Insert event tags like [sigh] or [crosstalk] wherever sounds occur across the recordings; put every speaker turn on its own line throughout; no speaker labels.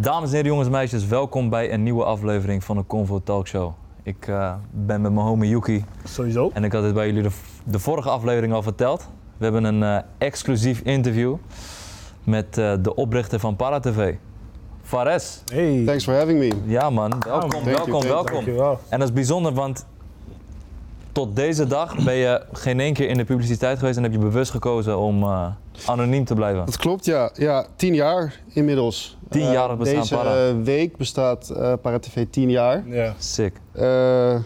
Dames en heren, jongens en meisjes, welkom bij een nieuwe aflevering van de Convo Talk Show. Ik eh, ben met mijn homie Yuki
Sowieso.
en ik had het bij jullie de, de vorige aflevering al verteld. We hebben een eh, exclusief interview met eh, de oprichter van ParaTV, Fares.
Hey.
Thanks for having me.
Ja man, welkom, welkom, welkom.
Dankjewel.
En dat is bijzonder, want tot deze dag ben je geen één keer in de publiciteit geweest en heb je bewust gekozen om eh, anoniem te blijven.
Dat klopt, ja. Ja, tien jaar inmiddels.
Tien
Eh,
jaar bestaan
Deze
Para.
eh, week bestaat eh ParaTV tien jaar.
Ja.
Sick.
Eh,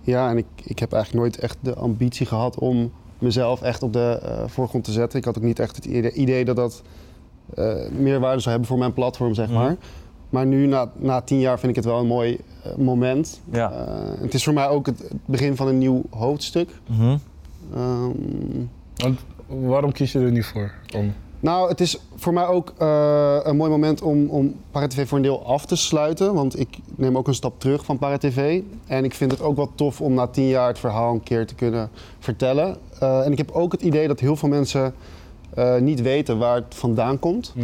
ja, en ik, ik heb eigenlijk nooit echt de ambitie gehad om mezelf echt op de eh, voorgrond te zetten. Ik had ook niet echt het idee, dat dat eh, meer waarde zou hebben voor mijn platform, zeg maar.
Mhm.
Maar nu, na, na tien jaar, vind ik het wel een mooi eh, moment.
Ja.
Eh, het is voor mij ook het begin van een nieuw hoofdstuk.
Mhm.
Ehm,
Want waarom kies je er niet voor? Om...
Nou, het is voor mij ook eh, een mooi moment om, om ParaTV voor een deel af te sluiten. Want ik neem ook een stap terug van ParaTV. En ik vind het ook wel tof om na tien jaar het verhaal een keer te kunnen vertellen. Eh, en ik heb ook het idee dat heel veel mensen eh, niet weten waar het vandaan komt.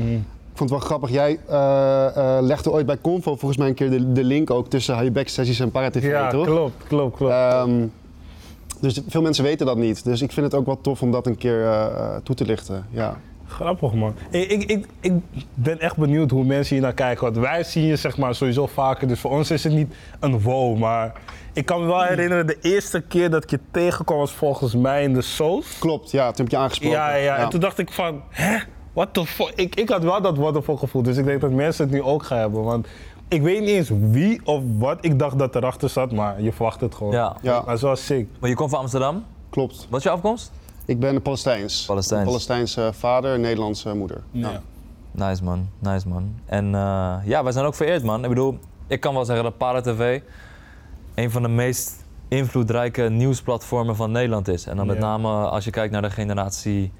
Ik vond het wel grappig. Jij eh, eh, legde ooit bij Convo volgens mij een keer de, de link ook tussen High Back sessies en ParaTV,
Ja,
toch?
klopt, klopt, klopt.
Ehm, dus veel mensen weten dat niet. Dus ik vind het ook wel tof om dat een keer eh, toe te lichten. Ja.
Grappig man. Ik, ik, ik, ik ben echt benieuwd hoe mensen hier naar kijken. Want wij zien je zeg maar sowieso vaker. Dus voor ons is het niet een wow. Maar ik kan me wel herinneren, de eerste keer dat ik je tegenkwam was volgens mij in de Soos.
Klopt, ja, toen heb je aangesproken.
Ja, ja, En toen dacht ik van, hè? What the fuck? Ik, ik had wel dat what the fuck gevoel. Dus ik denk dat mensen het nu ook gaan hebben. Want ik weet niet eens wie of wat ik dacht dat erachter zat. Maar je verwacht het gewoon.
Ja.
Ja.
Maar wel sick.
Maar je komt van Amsterdam.
Klopt.
Wat is je afkomst?
Ik ben Palestijns.
Palestijns.
Een Palestijnse vader, een Nederlandse moeder.
Ja.
Nice man, nice man. En eh, ja, wij zijn ook vereerd man. Ik bedoel, ik kan wel zeggen dat ParaTV een van de meest invloedrijke nieuwsplatformen van Nederland is. En dan met
Ja.
name als je kijkt naar de generatie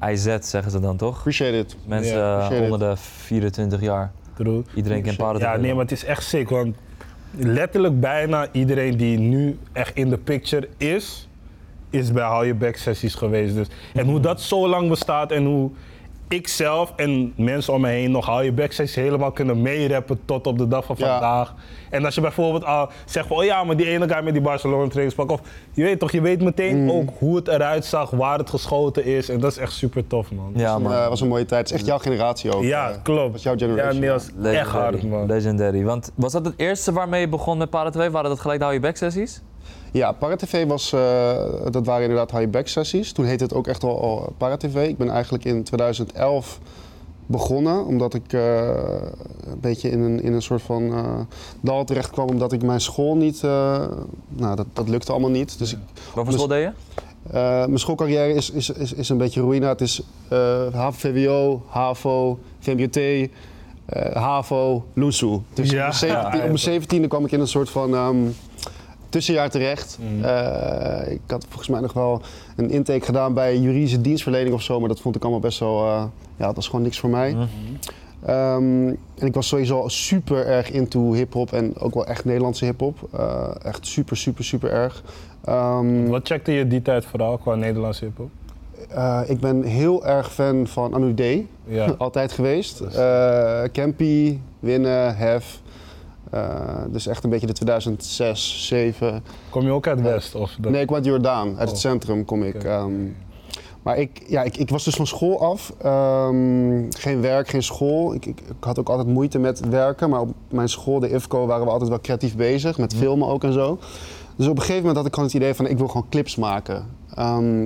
IZ, zeggen ze dan toch?
Appreciate it.
Mensen
appreciate
onder de 24 jaar.
True.
Iedereen kent ParaTV.
Ja, nee, maar het is echt sick. Want letterlijk bijna iedereen die nu echt in de picture is, is bij Hou Je Back sessies geweest. Dus. En hoe dat zo lang bestaat en hoe ik zelf en mensen om me heen nog Hou Je Back sessies helemaal kunnen meerappen tot op de dag van
Ja.
vandaag. En als je bijvoorbeeld al zegt van, oh ja, maar die ene guy met die Barcelona trainingspak. Of je weet toch, je weet meteen
Mm.
ook hoe het eruit zag, waar het geschoten is. En dat is echt super tof, man.
Ja man.
eh, was een mooie tijd. Het is echt jouw generatie ook.
Ja,
eh.
klopt.
was jouw
Ja,
generation.
nee, dat is echt
Legendary.
hard, man.
Legendary. Want was dat het eerste waarmee je begon met ParaTV? Waren dat gelijk de Hou Je Back sessies?
Ja, ParaTV was, eh, dat waren inderdaad high back sessies. Toen heette het ook echt al, al ParaTV. Ik ben eigenlijk in 2011 begonnen, omdat ik eh, een beetje in een, in een soort van eh, dal terecht kwam, omdat ik mijn school niet, eh, nou dat, dat lukte allemaal niet. Dus ik,
Wat voor school deed je?
eh, mijn schoolcarrière is, is, is, is een beetje ruïna. Het is eh HAVO, HAVO, VMBOT, eh, HAVO, LUSU. Dus
Ja.
op, mijn 17, op mijn 17e kwam ik in een soort van ehm, tussenjaar terecht.
Mhm.
Eh, ik had volgens mij nog wel een intake gedaan bij juridische dienstverlening of zo, maar dat vond ik allemaal best wel, eh, ja, dat was gewoon niks voor mij.
Mhm.
Ehm, en ik was sowieso super erg into hip-hop en ook wel echt Nederlandse hip-hop. Eh, echt super, super, super erg. Ehm,
Wat checkte je die tijd vooral qua Nederlandse hip-hop?
ik ben heel erg fan van Anu D.
Ja. [laughs]
Altijd geweest. Eh Campy, Winnen, Hef. Eh, dus echt een beetje de 2006, 2007.
Kom je ook uit West? Of dat...
Nee, ik kwam uit Jordaan. Uit
Oh.
het centrum kom ik. Ehm, maar ik, ja, ik, ik was dus van school af. Ehm, geen werk, geen school. Ik, ik, ik had ook altijd moeite met werken. Maar op mijn school, de IFCO, waren we altijd wel creatief bezig. Met filmen ook en zo. Dus op een gegeven moment had ik gewoon het idee van... ik wil gewoon clips maken. Ehm,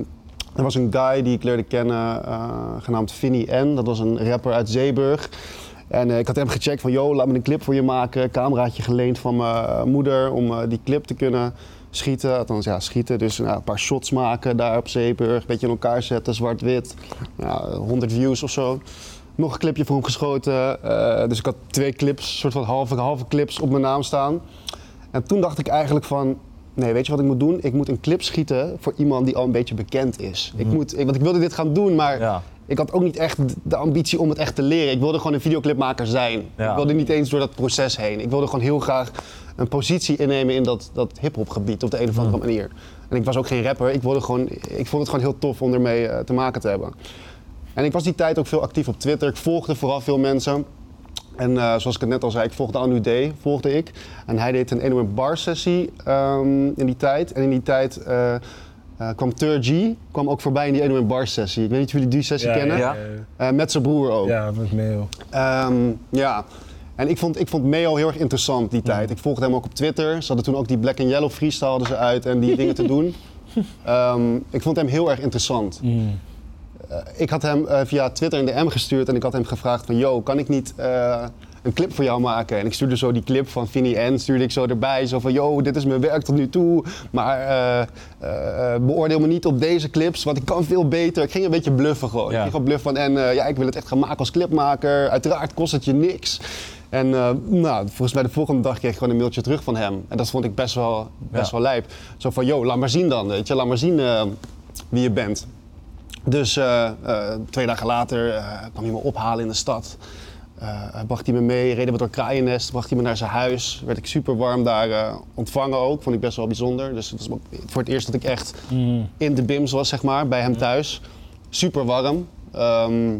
er was een guy die ik leerde kennen, eh, genaamd Vinnie N. Dat was een rapper uit Zeeburg. En eh, ik had hem gecheckt van, yo, laat me een clip voor je maken. Cameraatje geleend van mijn eh, moeder om eh, die clip te kunnen schieten. Althans, ja, schieten. Dus nou, een paar shots maken daar op Zeeburg. Een beetje in elkaar zetten, zwart-wit. Ja, 100 views of zo. Nog een clipje voor hem geschoten. Dus ik had twee clips, soort van halve, halve clips op mijn naam staan. En toen dacht ik eigenlijk van, nee, weet je wat ik moet doen? Ik moet een clip schieten voor iemand die al een beetje bekend is. Ik moet, ik, want ik wilde dit gaan doen, maar
Ja.
Ik had ook niet echt de ambitie om het echt te leren. Ik wilde gewoon een videoclipmaker zijn.
Ja.
Ik wilde niet eens door dat proces heen. Ik wilde gewoon heel graag een positie innemen in dat, dat hip-hop gebied op de een of andere manier. En ik was ook geen rapper. Ik, wilde gewoon, ik vond het gewoon heel tof om ermee eh, te maken te hebben. En ik was die tijd ook veel actief op Twitter. Ik volgde vooral veel mensen. En eh, zoals ik het net al zei, ik volgde Anu Day, volgde ik. En hij deed een enorme bar sessie ehm, in die tijd. En in die tijd eh, eh, kwam Tur G kwam ook voorbij in die enorme bar sessie. Ik weet niet of jullie die sessie
Ja,
kennen.
Ja.
Eh, met zijn broer ook.
Ja, met Meo.
Ehm, ja. En ik vond, ik vond Meo heel erg interessant die tijd. Ik volgde hem ook op Twitter. Ze hadden toen ook die Black and Yellow freestyle hadden ze uit en die dingen te doen. [laughs] Ehm, ik vond hem heel erg interessant.
Mm.
Eh, ik had hem eh, via Twitter een DM gestuurd en ik had hem gevraagd van... Yo, kan ik niet eh, een clip voor jou maken? En ik stuurde zo die clip van Vinnie N, stuurde ik zo erbij. Zo van, yo, dit is mijn werk tot nu toe. Maar eh, eh, eh, beoordeel me niet op deze clips, want ik kan veel beter. Ik ging een beetje bluffen gewoon.
Ja.
Ik ging gewoon bluffen van, en ja, ik wil het echt gaan maken als clipmaker. Uiteraard kost het je niks. En nou, volgens mij de volgende dag kreeg ik gewoon een mailtje terug van hem. En dat vond ik best wel, best
Ja.
wel lijp. Zo van, yo, laat maar zien dan, weet je. Laat maar zien wie je bent. Dus twee dagen later kwam hij me ophalen in de stad. Eh, bracht hij me mee, reden we door Kraaiennest, bracht hij me naar zijn huis. Werd ik super warm daar eh, ontvangen ook, vond ik best wel bijzonder. Dus het was voor het eerst dat ik echt
Mm.
in de BIMS was, zeg maar, bij hem thuis. Super warm. Ehm,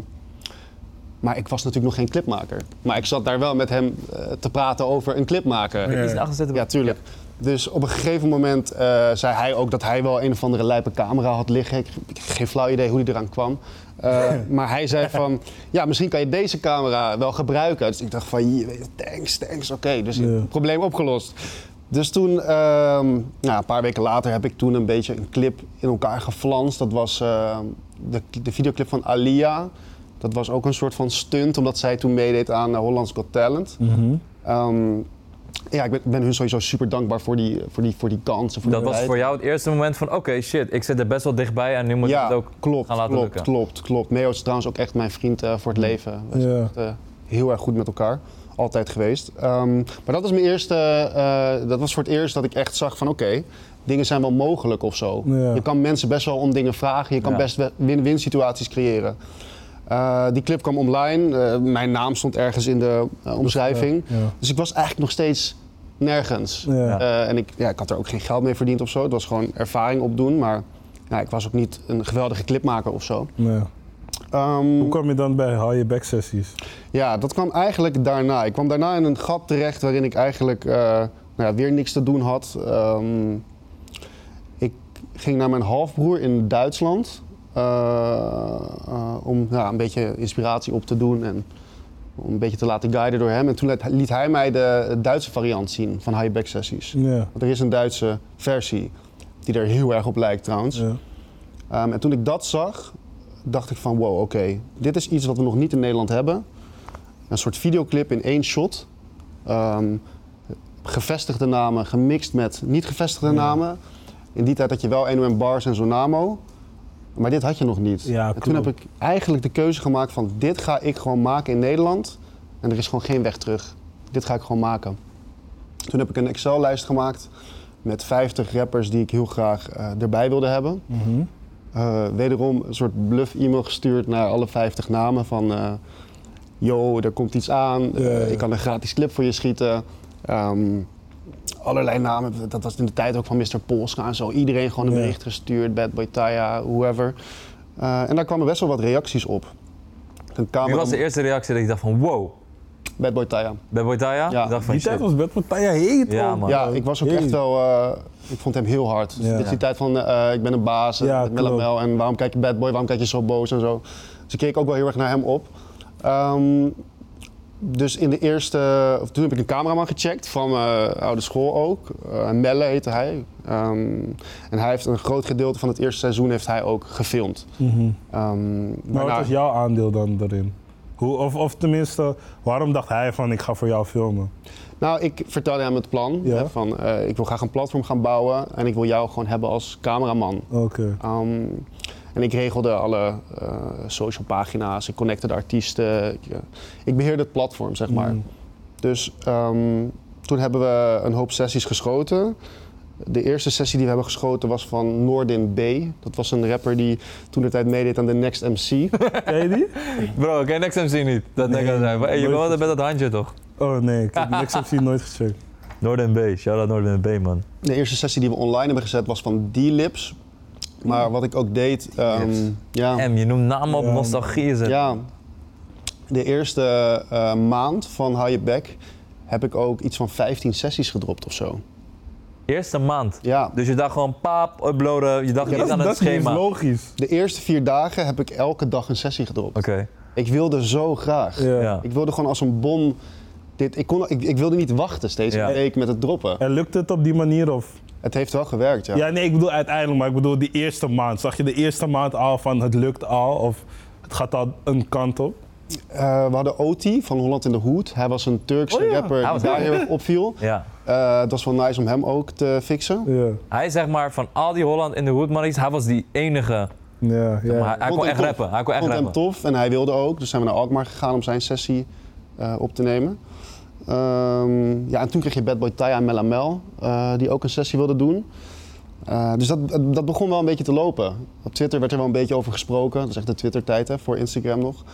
maar ik was natuurlijk nog geen clipmaker. Maar ik zat daar wel met hem te praten over een clip maken.
Ja.
Ja, tuurlijk. Dus op een gegeven moment zei hij ook dat hij wel een of andere lijpe camera had liggen. Ik, ik heb geen flauw idee hoe hij eraan kwam. Eh, maar hij zei van, ja, misschien kan je deze camera wel gebruiken. Dus ik dacht van, "Hier, thanks, thanks, oké. Dus
Ja.
probleem opgelost. Dus toen, ehm, nou, een paar weken later, heb ik toen een beetje een clip in elkaar geflanst. Dat was eh, de, de videoclip van Alia. Dat was ook een soort van stunt, omdat zij toen meedeed aan eh, Hollands Got Talent.
Mhm.
Ehm, ja, ik ben, ben hun sowieso super dankbaar voor die, voor die, voor die kansen. Voor
Dat was voor jou het eerste moment van, oké shit, ik zit er best wel dichtbij en nu moet ik het ook
klopt,
gaan laten
klopt,
lukken.
klopt, klopt. Meo is trouwens ook echt mijn vriend eh, voor het leven. We zijn echt, eh, heel erg goed met elkaar. Altijd geweest. Ehm, maar dat was mijn eerste, eh, dat was voor het eerst dat ik echt zag van oké, dingen zijn wel mogelijk of zo.
Ja.
Je kan mensen best wel om dingen vragen. Je kan
Ja.
best win-win situaties creëren. Eh, die clip kwam online. Eh, mijn naam stond ergens in de eh, omschrijving.
Ja.
Dus ik was eigenlijk nog steeds nergens.
Ja.
En ik, ja, ik had er ook geen geld mee verdiend of zo. Het was gewoon ervaring opdoen. Maar ja, ik was ook niet een geweldige clipmaker of zo. Ehm,
Hoe kwam je dan bij high back sessies?
ja, dat kwam eigenlijk daarna. Ik kwam daarna in een gat terecht waarin ik eigenlijk nou ja, weer niks te doen had. Ehm, ik ging naar mijn halfbroer in Duitsland. Eh, eh, om ja, een beetje inspiratie op te doen en om een beetje te laten guiden door hem. En toen liet, hij mij de Duitse variant zien van high back sessies.
Ja.
Want er is een Duitse versie die er heel erg op lijkt trouwens.
ja.
Ehm, en toen ik dat zag, dacht ik van wow, oké, dit is iets wat we nog niet in Nederland hebben. Een soort videoclip in één shot. Ehm, gevestigde namen gemixt met niet gevestigde
Ja.
namen. In die tijd had je wel NOM Bars en Zonamo. Maar dit had je nog niet.
Ja,
en toen heb ik eigenlijk de keuze gemaakt van dit ga ik gewoon maken in Nederland. En er is gewoon geen weg terug. Dit ga ik gewoon maken. Toen heb ik een Excel-lijst gemaakt met 50 rappers die ik heel graag eh, erbij wilde hebben.
Mhm.
Eh, wederom een soort bluff-e-mail gestuurd naar alle 50 namen van... eh yo, er komt iets aan, ik kan een gratis clip voor je schieten. Ehm, allerlei namen, dat was in de tijd ook van Mr. Polska en zo. Iedereen gewoon een
Ja.
bericht gestuurd, Bad Boy Taya, whoever. Eh, en daar kwamen best wel wat reacties op. Een
Wie
camera,
was de eerste reactie dat je dacht van, wow,
Bad Boy Taya.
bij Boytaya?
Ja.
Ik dacht van,
Die tijd was Bad Partij heet
Ja, man.
Ja, ik was ook echt wel. eh, ik vond hem heel hard.
Ja.
Dit is die tijd van eh, ik ben een baas,
Ja,
ja. Mel en waarom kijk je bad boy, waarom kijk je zo boos en zo. Dus ik keek ook wel heel erg naar hem op. Ehm, dus in de eerste, of toen heb ik een cameraman gecheckt van mijn oude school ook. Eh, Melle heette hij. Ehm, en hij heeft een groot gedeelte van het eerste seizoen heeft hij ook gefilmd. Ehm,
Maar wat was jouw aandeel dan daarin? Hoe, of, of tenminste, waarom dacht hij van ik ga voor jou filmen?
Nou, ik vertelde hem het plan.
Ja.
hè, van, eh, ik wil graag een platform gaan bouwen en ik wil jou gewoon hebben als cameraman.
Oké.
Ehm, en ik regelde alle eh, social pagina's, ik connecte de artiesten. Ik, eh, ik beheerde het platform, zeg maar.
Mm.
Dus ehm, toen hebben we een hoop sessies geschoten. De eerste sessie die we hebben geschoten was van Noordin B. Dat was een rapper die toen de tijd meedeed aan de Next MC. [laughs]
Ken je die?
Bro, ik ken Next MC niet. Dat denk ik zijn. Hey, je met dat handje toch?
Oh nee, ik heb op zien [laughs] nooit gecheckt.
Noorden B, shout-out Noorden B, man.
De eerste sessie die we online hebben gezet was van D-Lips. Maar wat ik ook deed... ehm,
Lips.
ja,
M, je noemt namen op nostalgie is het.
Ja. De eerste eh, maand van Hou Je Back heb ik ook iets van 15 sessies gedropt of zo.
Eerste maand.
Ja,
Dus je dacht gewoon paap, uploaden, je dacht
Ja,
niet aan het
dat is
schema. Oké.
logisch.
de eerste vier dagen heb ik elke dag een sessie gedropt. Ik wilde zo graag.
Ja.
Ja.
Ik wilde gewoon als een bom. Dit, ik, kon, ik, ik wilde niet wachten steeds
Ja.
een week met het droppen.
En lukt het op die manier of?
Het heeft wel gewerkt, ja.
Ja, nee, ik bedoel uiteindelijk, maar ik bedoel die eerste maand. Zag je de eerste maand al van het lukt al of het gaat al een kant op?
Eh, we hadden Oti van Holland in de Hoed. Hij was een Turkse
Oh ja.
rapper die daar heel erg opviel. [laughs]
Ja.
Eh, het was wel nice om hem ook te fixen.
Ja,
Hij zeg maar van al die Holland in de Hood money's, hij was die enige.
ja,
Maar
ja.
hij, hij kon
hem
echt
tof.
rappen. Hij kon echt
vond hem
rappen.
tof en hij wilde ook. Dus zijn we naar Alkmaar gegaan om zijn sessie eh, op te nemen. Ehm, ja, en toen kreeg je Bad Boy Taya en Melamel, eh die ook een sessie wilden doen. Eh, dus dat, dat begon wel een beetje te lopen. Op Twitter werd er wel een beetje over gesproken. Dat is echt de Twitter-tijd hè, voor Instagram nog.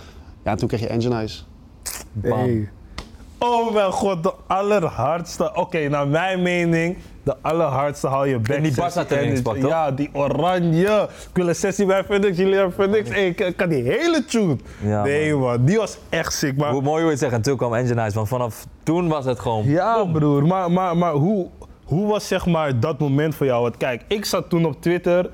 Ja, en toen kreeg je Engine
Bam.
Hey. Oh mijn god, de allerhardste. Oké, naar mijn mening, de allerhardste hou je back.
En die. Barca training toch?
Ja, die oranje. Ik wil een sessie bij Funix, jullie hebben. Hey, ik ik kan die hele tune.
Ja,
nee man. die was echt sick. Maar
Hoe mooi hoe je het zegt, en toen kwam Engine Eyes, want vanaf toen was het gewoon...
Ja, broer. Maar, maar, maar hoe, hoe was zeg maar dat moment voor jou? Want kijk, ik zat toen op Twitter.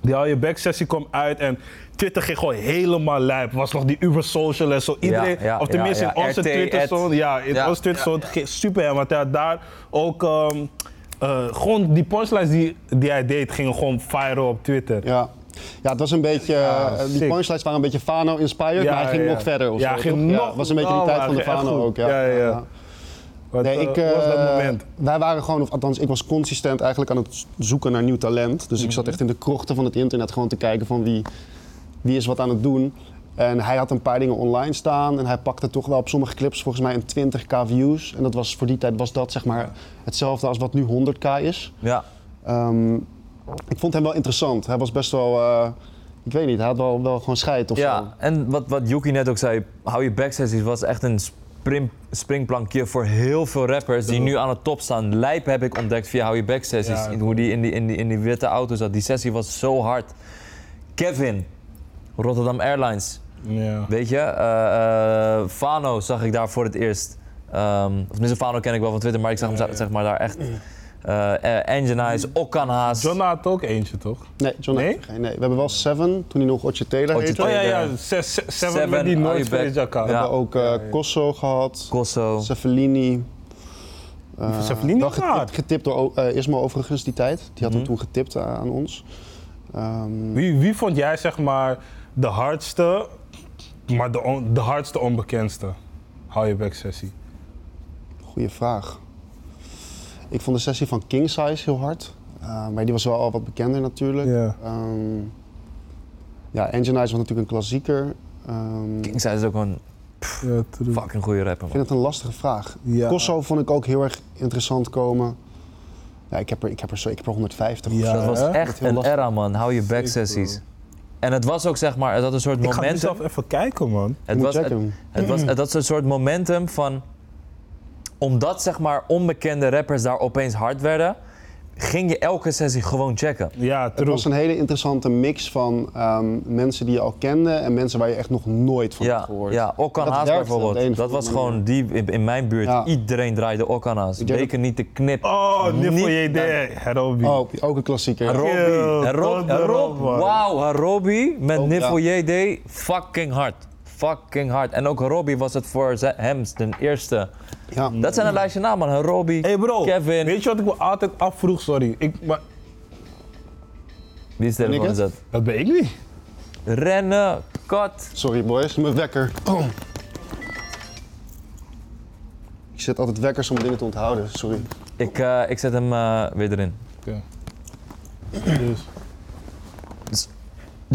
Die al je back sessie kwam uit en Twitter ging gewoon helemaal lijp. Was nog die Uber Social en zo. Iedereen,
ja,
of tenminste
ja,
in onze Twitter zone. Ja, in onze Twitter zone ging super hem. Want daar ook ehm, eh, gewoon die punchlines die, die hij deed gingen gewoon viral op Twitter.
Ja. Ja, het was een beetje,
Ja,
eh, die punchlines waren een beetje Fano-inspired,
Ja,
maar hij ging
ja.
nog verder of
Ja,
zo,
ging nog-
het was een beetje die tijd van de Fano ook. Ja.
Ja, ja, ja. Wat,
Nee,
eh,
ik,
was dat
eh,
moment?
Wij waren gewoon, of althans, ik was consistent eigenlijk aan het zoeken naar nieuw talent. Dus ik
Mhm.
zat echt in de krochten van het internet gewoon te kijken van wie, wie is wat aan het doen. En hij had een paar dingen online staan en hij pakte toch wel op sommige clips volgens mij een 20k views. En dat was, voor die tijd was dat zeg maar hetzelfde als wat nu 100k is.
Ja.
Ehm, ik vond hem wel interessant. Hij was best wel, eh, ik weet niet, hij had wel, wel gewoon scheid of zo.
Ja, en wat, wat Yuki net ook zei, hou je back sessies was echt een spring, springplankje voor heel veel rappers die nu aan de top staan. Lijp heb ik ontdekt via hou je back sessies.
Ja,
hoe die in die, in, die in die witte auto zat. Die sessie was zo hard. Kevin, Rotterdam Airlines.
Ja.
Weet je, eh, eh, Fano zag ik daar voor het eerst. Ehm of tenminste, Fano ken ik wel van Twitter, maar ik zag hem zeg maar daar echt. eh eh, Engine Eyes, Okkanhaas.
John had ook eentje, toch?
Nee, John
Nee?
heeft geen. Nee, we hebben wel Seven, toen hij nog Otje Taylor
Otje
heette.
Oh
We
ja, ja. Seven, seven,
Seven,
met die jacka.
Ja.
hebben ook eh Kosso gehad,
Kosso.
Cefalini. Eh,
Cefalini
wel getipt, getipt door eh, Ismo overigens die tijd. Die had hem
Mhm.
toen getipt aan ons. Ehm,
Wie, wie vond jij zeg maar de hardste, maar de, on- de hardste onbekendste? Hou je back sessie.
goeie vraag. Ik vond de sessie van King Size heel hard. Eh, maar die was wel al wat bekender natuurlijk.
Ja.
Ehm, ja, Engine Eyes was natuurlijk een klassieker. Ehm,
King Size is ook een
Ja,
fucking goede rapper,
ik vind het een lastige vraag.
Ja.
Kosso vond ik ook heel erg interessant komen. Ja, ik heb er, ik heb er, zo, ik heb er 150 of
Ja.
zo.
Dat was echt een
lastig.
era, man. Hou je back sessies. En het was ook zeg maar, het had een soort
Ik ga nu
momentum.
zelf even kijken, man.
Het
moet
was, het, het was, het was een soort momentum van. Omdat zeg maar onbekende rappers daar opeens hard werden, ging je elke sessie gewoon checken.
Ja,
Het
true.
was een hele interessante mix van ehm, mensen die je al kende en mensen waar je echt nog nooit van had
Ja,
gehoord.
ja Okan
Dat
Haas
werkte op de
bijvoorbeeld. Dat was gewoon die in, in mijn buurt.
Ja.
Iedereen draaide Okan Haas.
Ik denk
Weken niet te knip.
Oh,
Niet-
Niffel JD, Herobi.
Oh, ook een klassieker.
Erop, man.
Wauw, Harobi met
Oh,
Niffel
ja.
JD. Fucking hard. Fucking hard. En ook Harobi was het voor hem de eerste.
Ja.
Dat zijn een lijstje namen, man.
Hey bro,
Kevin.
weet je wat ik me altijd afvroeg? Sorry. Ik, maar,
Wie is de telefoon is dat?
dat ben ik niet.
Rennen, kat.
Sorry boys, mijn wekker. Oh. Ik zet altijd wekkers om dingen te onthouden, sorry.
Ik, eh, ik zet hem eh, weer erin.
Oké. [clears throat] Dus.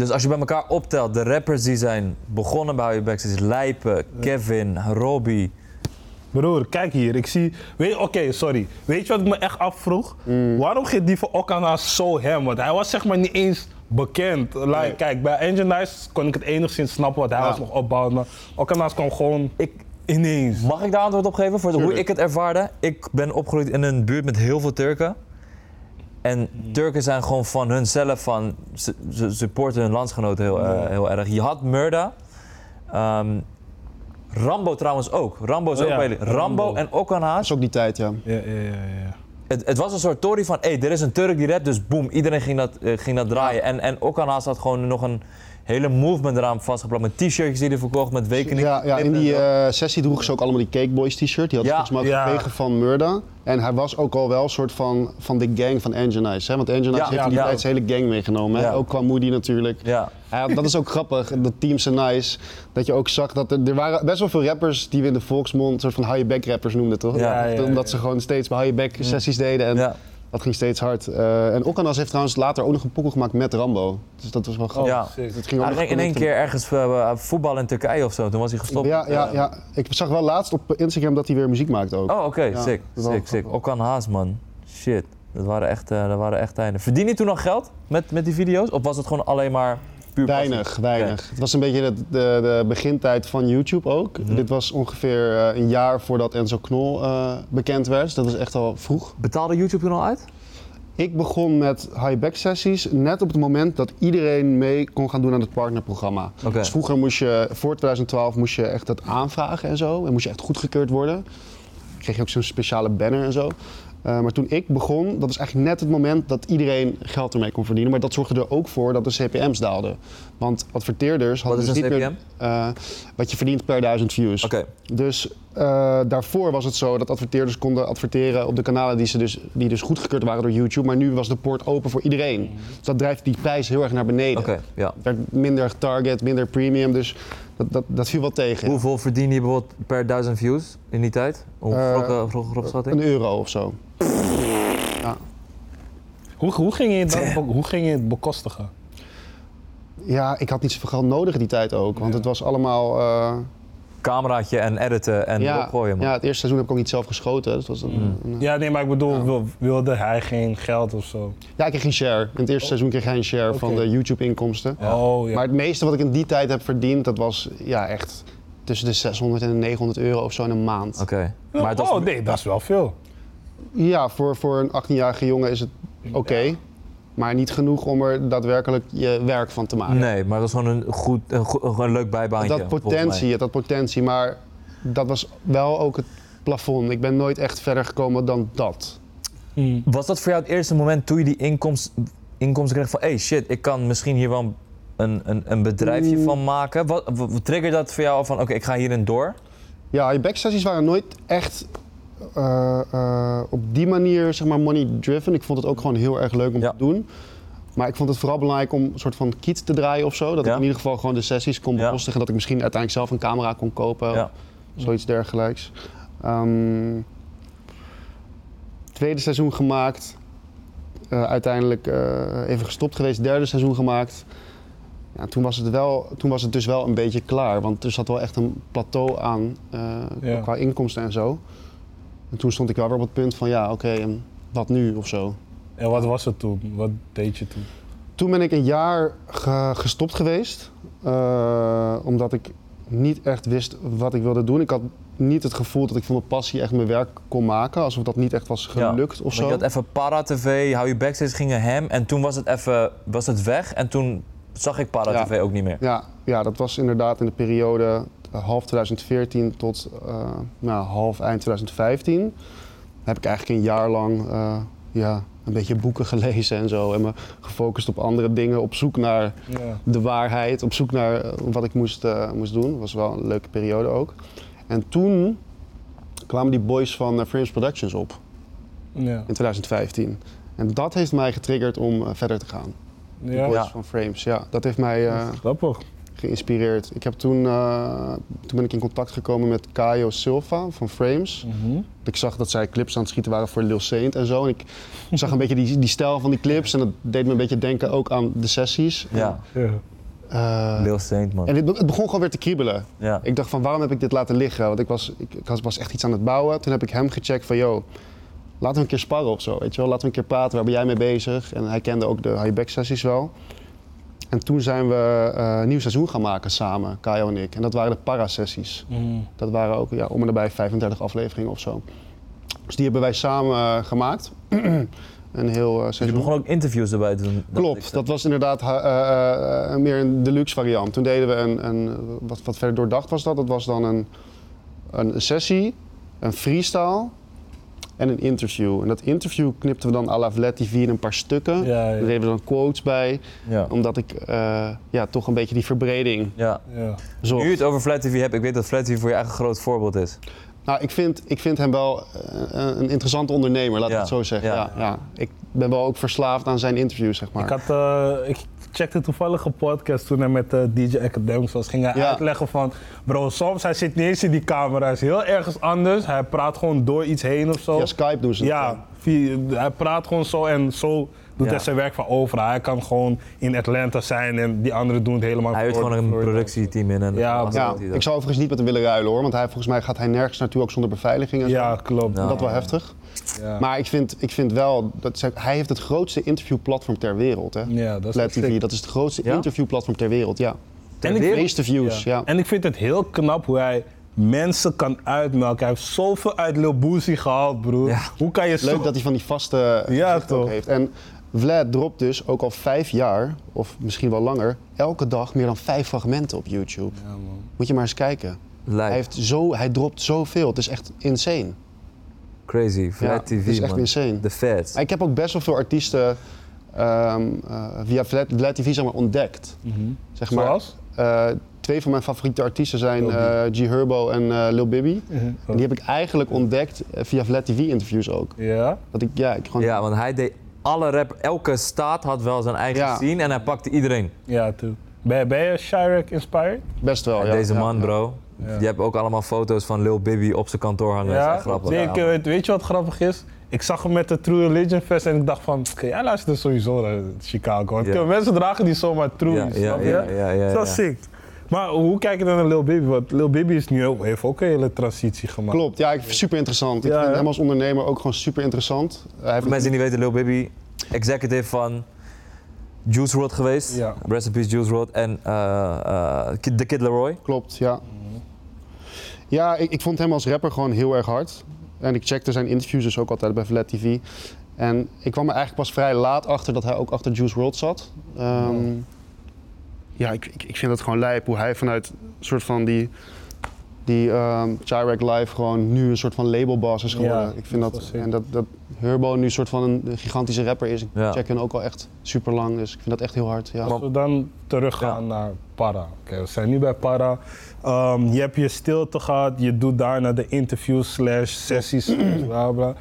Dus als je bij elkaar optelt, de rappers die zijn begonnen bij Hou Je Back, is Lijpen, Kevin, Harobi.
Broer, kijk hier. Ik zie. Weet Oké, sorry. Weet je wat ik me echt afvroeg?
Mm.
Waarom ging die voor Okana zo hem? Want hij was zeg maar niet eens bekend. Like,
Nee.
Kijk, bij Engine Nice kon ik het enigszins snappen, want hij
Ja.
was nog opbouwend. Maar Okana's kwam gewoon
Ik,
ineens.
mag ik daar antwoord op geven voor hoe ik het ervaarde? Ik ben opgegroeid in een buurt met heel veel Turken. En Turken zijn gewoon van hunzelf van, ze, ze supporten hun landsgenoten heel, eh, heel erg. Je had Murda. Ehm, Rambo trouwens ook. Rambo is
Oh
ook
ja,
bij Rambo,
Rambo.
en Okan Haas.
Dat is ook die tijd, ja.
Ja, ja, ja, ja.
Het, het was een soort tory van, hé, hey, er is een Turk die rapt, dus boom, iedereen ging dat, eh, ging dat draaien. En, en had gewoon nog een hele movement eraan vastgeplakt met t-shirtjes die hij verkocht, met weken
Ja, ja, in die
zo.
eh, sessie droegen ze ook allemaal die Cake Boys t-shirt. Die had
Ja.
volgens mij ook
Ja.
gekregen van Murda. En hij was ook al wel een soort van, van de gang van Engine Eyes. Hè? Want Engine Eyes
Ja,
heeft in die
ja.
tijd zijn hele gang meegenomen. Hè? Ook qua Moody natuurlijk.
Ja,
Ja, dat is ook grappig, dat Team So Nice. Dat je ook zag dat er, er waren best wel veel rappers die we in de volksmond soort van high back rappers noemden, toch?
Ja,
ja, ja.
Omdat ze gewoon steeds bij high back sessies deden en
ja,
dat ging steeds hard. Eh, en Okanas heeft trouwens later ook nog een pokkel gemaakt met Rambo. Dus dat was wel grappig.
ja.
Dat ging ook
ging in één keer ergens eh, voetballen in Turkije of zo, toen was hij gestopt.
Ja, ja,
Eh,
ja. Ik zag wel laatst op Instagram dat hij weer muziek maakt ook.
Oh, oké,
Ja,
sick, sick, sick. Okan Haas, man. Shit, dat waren echt, eh, dat waren echt tijden. Verdien je toen nog geld met, met die video's? Of was het gewoon alleen maar puur passie?
Weinig, weinig. Het was een beetje de, de, de begintijd van YouTube ook.
Mhm.
Dit was ongeveer eh, een jaar voordat Enzo Knol eh, bekend werd. Dat was echt al vroeg.
Betaalde YouTube toen al uit?
Ik begon met high-back sessies net op het moment dat iedereen mee kon gaan doen aan het partnerprogramma. Dus vroeger moest je, voor 2012 moest je echt dat aanvragen en zo. En moest je echt goedgekeurd worden. Kreeg je ook zo'n speciale banner en zo. Eh, maar toen ik begon, dat was eigenlijk net het moment dat iedereen geld ermee kon verdienen. Maar dat zorgde er ook voor dat de CPM's daalden. Want adverteerders hadden
is
dus
een
niet
CPM?
meer eh, wat je verdient per duizend views.
Oké.
Dus eh, daarvoor was het zo dat adverteerders konden adverteren op de kanalen die, ze dus, die dus goedgekeurd waren door YouTube. Maar nu was de poort open voor iedereen. Dus dat drijft die prijs heel erg naar beneden.
Oké, ja.
Het werd minder target, minder premium, dus dat, dat, dat viel wel tegen. ja.
Hoeveel verdien je bijvoorbeeld per duizend views in die tijd?
Eh,
grote, grote, grote schatting?
Een euro of zo.
Hoe, hoe, ging je dat, hoe ging je het bekostigen?
Ja, ik had niet zoveel geld nodig in die tijd ook. Want het was allemaal... eh,
Cameraatje en editen en
ja,
erop gooien, man.
ja, het eerste seizoen heb ik ook niet zelf geschoten. Dus was een,
Mm.
een-
Ja, nee, maar ik bedoel, wil- wilde hij geen geld of zo?
ja, ik kreeg geen share. In het eerste seizoen kreeg hij een share van de YouTube-inkomsten.
Oh, ja.
Maar het meeste wat ik in die tijd heb verdiend, dat was ja, echt tussen de 600 en de 900 euro of zo in een maand.
Oké. Maar het was...
oh, nee, dat is wel veel.
Ja, voor, voor een 18-jarige jongen is het oké. Maar niet genoeg om er daadwerkelijk je werk van te maken.
Nee, maar het was gewoon een, goed, een, leuk bijbaantje.
dat potentie, had potentie, maar dat was wel ook het plafond. Ik ben nooit echt verder gekomen dan dat.
Was dat voor jou het eerste moment toen je die inkomst, inkomsten kreeg van... hey shit, ik kan misschien hier wel een, een, een bedrijfje
Mm.
van maken? Wat, wat triggerde dat voor jou van oké, ik ga hierin door?
Ja, je backsessies waren nooit echt eh, eh, op die manier zeg maar money driven. Ik vond het ook gewoon heel erg leuk om
Ja.
te doen. Maar ik vond het vooral belangrijk om een soort van kit te draaien of zo. Dat
Ja.
ik in ieder geval gewoon de sessies kon
Ja.
bekostigen. Dat ik misschien uiteindelijk zelf een camera kon kopen.
Ja.
Zoiets dergelijks. Ehm, tweede seizoen gemaakt. Eh, uiteindelijk eh, even gestopt geweest. Derde seizoen gemaakt. Ja, toen, was het wel, toen was het dus wel een beetje klaar. Want er zat wel echt een plateau aan eh,
Ja.
qua inkomsten en zo. En toen stond ik wel weer op het punt van ja, oké, en wat nu of zo.
En wat was het toen? Wat deed je toen?
Toen ben ik een jaar ge- gestopt geweest. eh, omdat ik niet echt wist wat ik wilde doen. Ik had niet het gevoel dat ik van mijn passie echt mijn werk kon maken. Alsof dat niet echt was
Ja.
gelukt of
Want
zo.
Je had even Para-TV, Hou Je Backstage gingen hem en toen was het even was het weg en toen zag ik Para-TV ook niet meer.
Ja, ja, dat was inderdaad in de periode half 2014 tot eh, nou, half eind 2015. Heb ik eigenlijk een jaar lang eh, ja, een beetje boeken gelezen en zo. En me gefocust op andere dingen, op zoek naar
Ja.
de waarheid, op zoek naar eh, wat ik moest, eh, moest doen. Dat was wel een leuke periode ook. En toen kwamen die boys van eh, Frames Productions op
Ja.
in 2015. En dat heeft mij getriggerd om eh, verder te gaan.
Ja.
boys
Ja.
van Frames, ja. Dat heeft mij eh,
Grappig.
Geïnspireerd. Ik heb toen, eh, toen ben ik in contact gekomen met Caio Silva van Frames.
Mhm.
Ik zag dat zij clips aan het schieten waren voor Lil Saint en zo. En ik zag een beetje die, die stijl van die clips en dat deed me een beetje denken ook aan de sessies.
Ja,
Ja.
Eh,
Lil Saint man.
en het, be- het begon gewoon weer te kriebelen.
Ja.
Ik dacht van waarom heb ik dit laten liggen? Want ik was, ik, ik was- was echt iets aan het bouwen. Toen heb ik hem gecheckt van yo, laten we een keer sparren of zo. Weet je wel? Laten we een keer praten, waar ben jij mee bezig? En hij kende ook de high-back sessies wel. En toen zijn we eh, een nieuw seizoen gaan maken samen, Kajo en ik. En dat waren de para-sessies.
Mhm.
Dat waren ook ja, om en nabij 35 afleveringen of zo. Dus die hebben wij samen eh, gemaakt. [clears throat] een heel
Je
seizoen.
begon ook interviews erbij te doen.
Klopt, dat was inderdaad meer een deluxe variant. Toen deden we een, een wat, wat verder doordacht was dat. Dat was dan een een sessie, een freestyle en een interview. En dat interview knipten we dan à la Vlet TV in een paar stukken.
Ja,
Daar
ja.
deden we dan quotes bij,
Ja.
omdat ik eh, ja, toch een beetje die verbreding
ja.
ja.
zocht.
Nu je het over Flat TV hebt, ik weet dat Flat TV voor je een groot voorbeeld is.
Nou, ik vind, ik vind hem wel eh, een interessante ondernemer, laat
Ja,
ik het zo zeggen.
ja.
Ja. Ja, Ik ben wel ook verslaafd aan zijn interviews, zeg maar.
Ik, had, eh, ik checkte toevallig een podcast toen hij met eh, DJ Academics was. Ging hij
Ja.
uitleggen van, bro, soms hij zit niet eens in die camera. Hij is heel ergens anders. Hij praat gewoon door iets heen of zo.
Via Skype doen ze.
Ja, via- hij praat gewoon zo en zo doet
Ja.
hij zijn werk van overal. Hij kan gewoon in Atlanta zijn en die anderen doen het helemaal
Hij heeft gewoon een productieteam in. En
Ja,
Ja, ik zou overigens niet met hem willen ruilen hoor, want hij, volgens mij gaat hij nergens naartoe, ook zonder beveiliging en zo.
Ja, klopt.
Ja.
Dat wel heftig.
Ja.
Maar ik vind, ik vind wel, dat hij heeft het grootste interviewplatform ter wereld. Hè?
ja, dat is
Flat TV, dat is het grootste
Ja?
interviewplatform ter wereld, ja.
En
De meeste views, ja.
En ik vind het heel knap hoe hij mensen kan uitmelken. Hij heeft zoveel uit Lil Boosie gehaald, broer.
Ja.
Hoe kan je zo...
Leuk dat hij van die vaste
Ja, toch.
heeft. En Vlad dropt dus ook al vijf jaar, of misschien wel langer, elke dag meer dan vijf fragmenten op YouTube.
Ja, man.
Moet je maar eens kijken. Hij, heeft zo, hij dropt zoveel. Het is echt insane.
Crazy. Flat
Ja,
TV,
het is echt
man.
insane.
De feds.
Ik heb ook best wel veel artiesten ehm, eh, via Vlad, Vlad TV zeg maar, ontdekt. Zeg maar,
Zoals?
eh, twee van mijn favoriete artiesten zijn eh, G Herbo en eh, Lil Bibby.
Mhm.
En die heb ik eigenlijk ontdekt via Vlad TV interviews ook.
Ja?
Dat ik, ja, ik gewoon...
Ja, want hij deed alle rap, elke staat had wel zijn eigen
Ja.
scene en hij pakte iedereen.
Ja, toe. Ben, ben je Chirac inspired?
Best wel, ja.
Deze
ja,
man,
ja.
bro.
Ja.
Je hebt ook allemaal foto's van Lil Bibby op zijn kantoor hangen. dat is echt grappig.
Nee,
Ja,
ik, weet, weet je wat grappig is? Ik zag hem met de True Religion Fest en ik dacht van, oké, jij luistert sowieso naar Chicago. Want
Ja.
mensen dragen die zomaar True,
Ja, ja,
snap je?
ja, ja, ja,
Dat is
ja.
sick. Maar hoe kijk je dan naar Lil Baby? Want Lil Baby is nu ook, heeft ook een hele transitie gemaakt.
Klopt, ja, ik, super interessant. Ik
Ja,
vind hem als ondernemer ook gewoon super interessant. Hij heeft
Voor mensen die niet weten, Lil Bibby, executive van Juice WRLD geweest.
Ja.
Peace Juice WRLD. En eh, eh, Kid- de Kid Leroy.
Klopt, ja. Ja, ik, ik vond hem als rapper gewoon heel erg hard. En ik checkte zijn interviews dus ook altijd bij Vlad TV. En ik kwam er eigenlijk pas vrij laat achter dat hij ook achter Juice WRLD zat. Ehm, Ja, ik, ik, ik vind het gewoon lijp hoe hij vanuit een soort van die, die ehm Chirac Live gewoon nu een soort van labelbaas is geworden.
Ja,
ik vind
dat
dat, en dat, dat Herbo nu een soort van een gigantische rapper is. Ik
Ja.
check hem ook al echt super lang, dus ik vind dat echt heel hard. Ja.
Als we dan teruggaan naar Para. Oké, we zijn nu bij Para. Ehm, je hebt je stilte gehad, je doet daarna de interviews slash sessies, [clears throat] bla bla.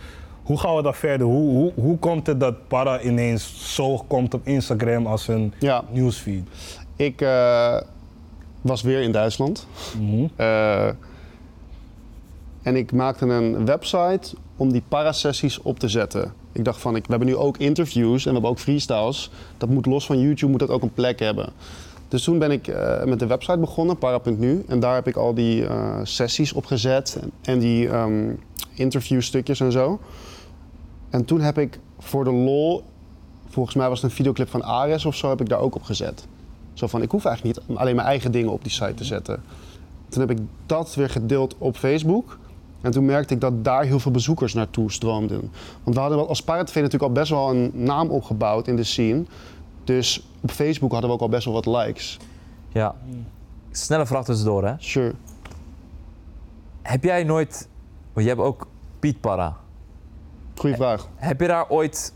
Hoe gaan we dat verder? Hoe, hoe, hoe komt het dat Para ineens zo komt op Instagram als een
Ja.
nieuwsfeed?
Ik eh, was weer in Duitsland.
Mhm.
Eh, en ik maakte een website om die parasessies op te zetten. Ik dacht van, ik, we hebben nu ook interviews en we hebben ook freestyles. Dat moet los van YouTube, moet dat ook een plek hebben. Dus toen ben ik eh, met de website begonnen, para.nu. En daar heb ik al die eh, sessies op gezet en, die ehm, interviewstukjes en zo. En toen heb ik voor de lol, volgens mij was het een videoclip van Ares of zo, heb ik daar ook op gezet. Zo van, ik hoef eigenlijk niet alleen mijn eigen dingen op die site te zetten. Toen heb ik dat weer gedeeld op Facebook. En toen merkte ik dat daar heel veel bezoekers naartoe stroomden. Want we hadden als Pirate TV natuurlijk al best wel een naam opgebouwd in de scene. Dus op Facebook hadden we ook al best wel wat likes.
Ja. Snelle vraag tussendoor, hè.
Sure.
Heb jij nooit... Want je hebt ook Piet Para.
Goeie vraag.
Heb je daar ooit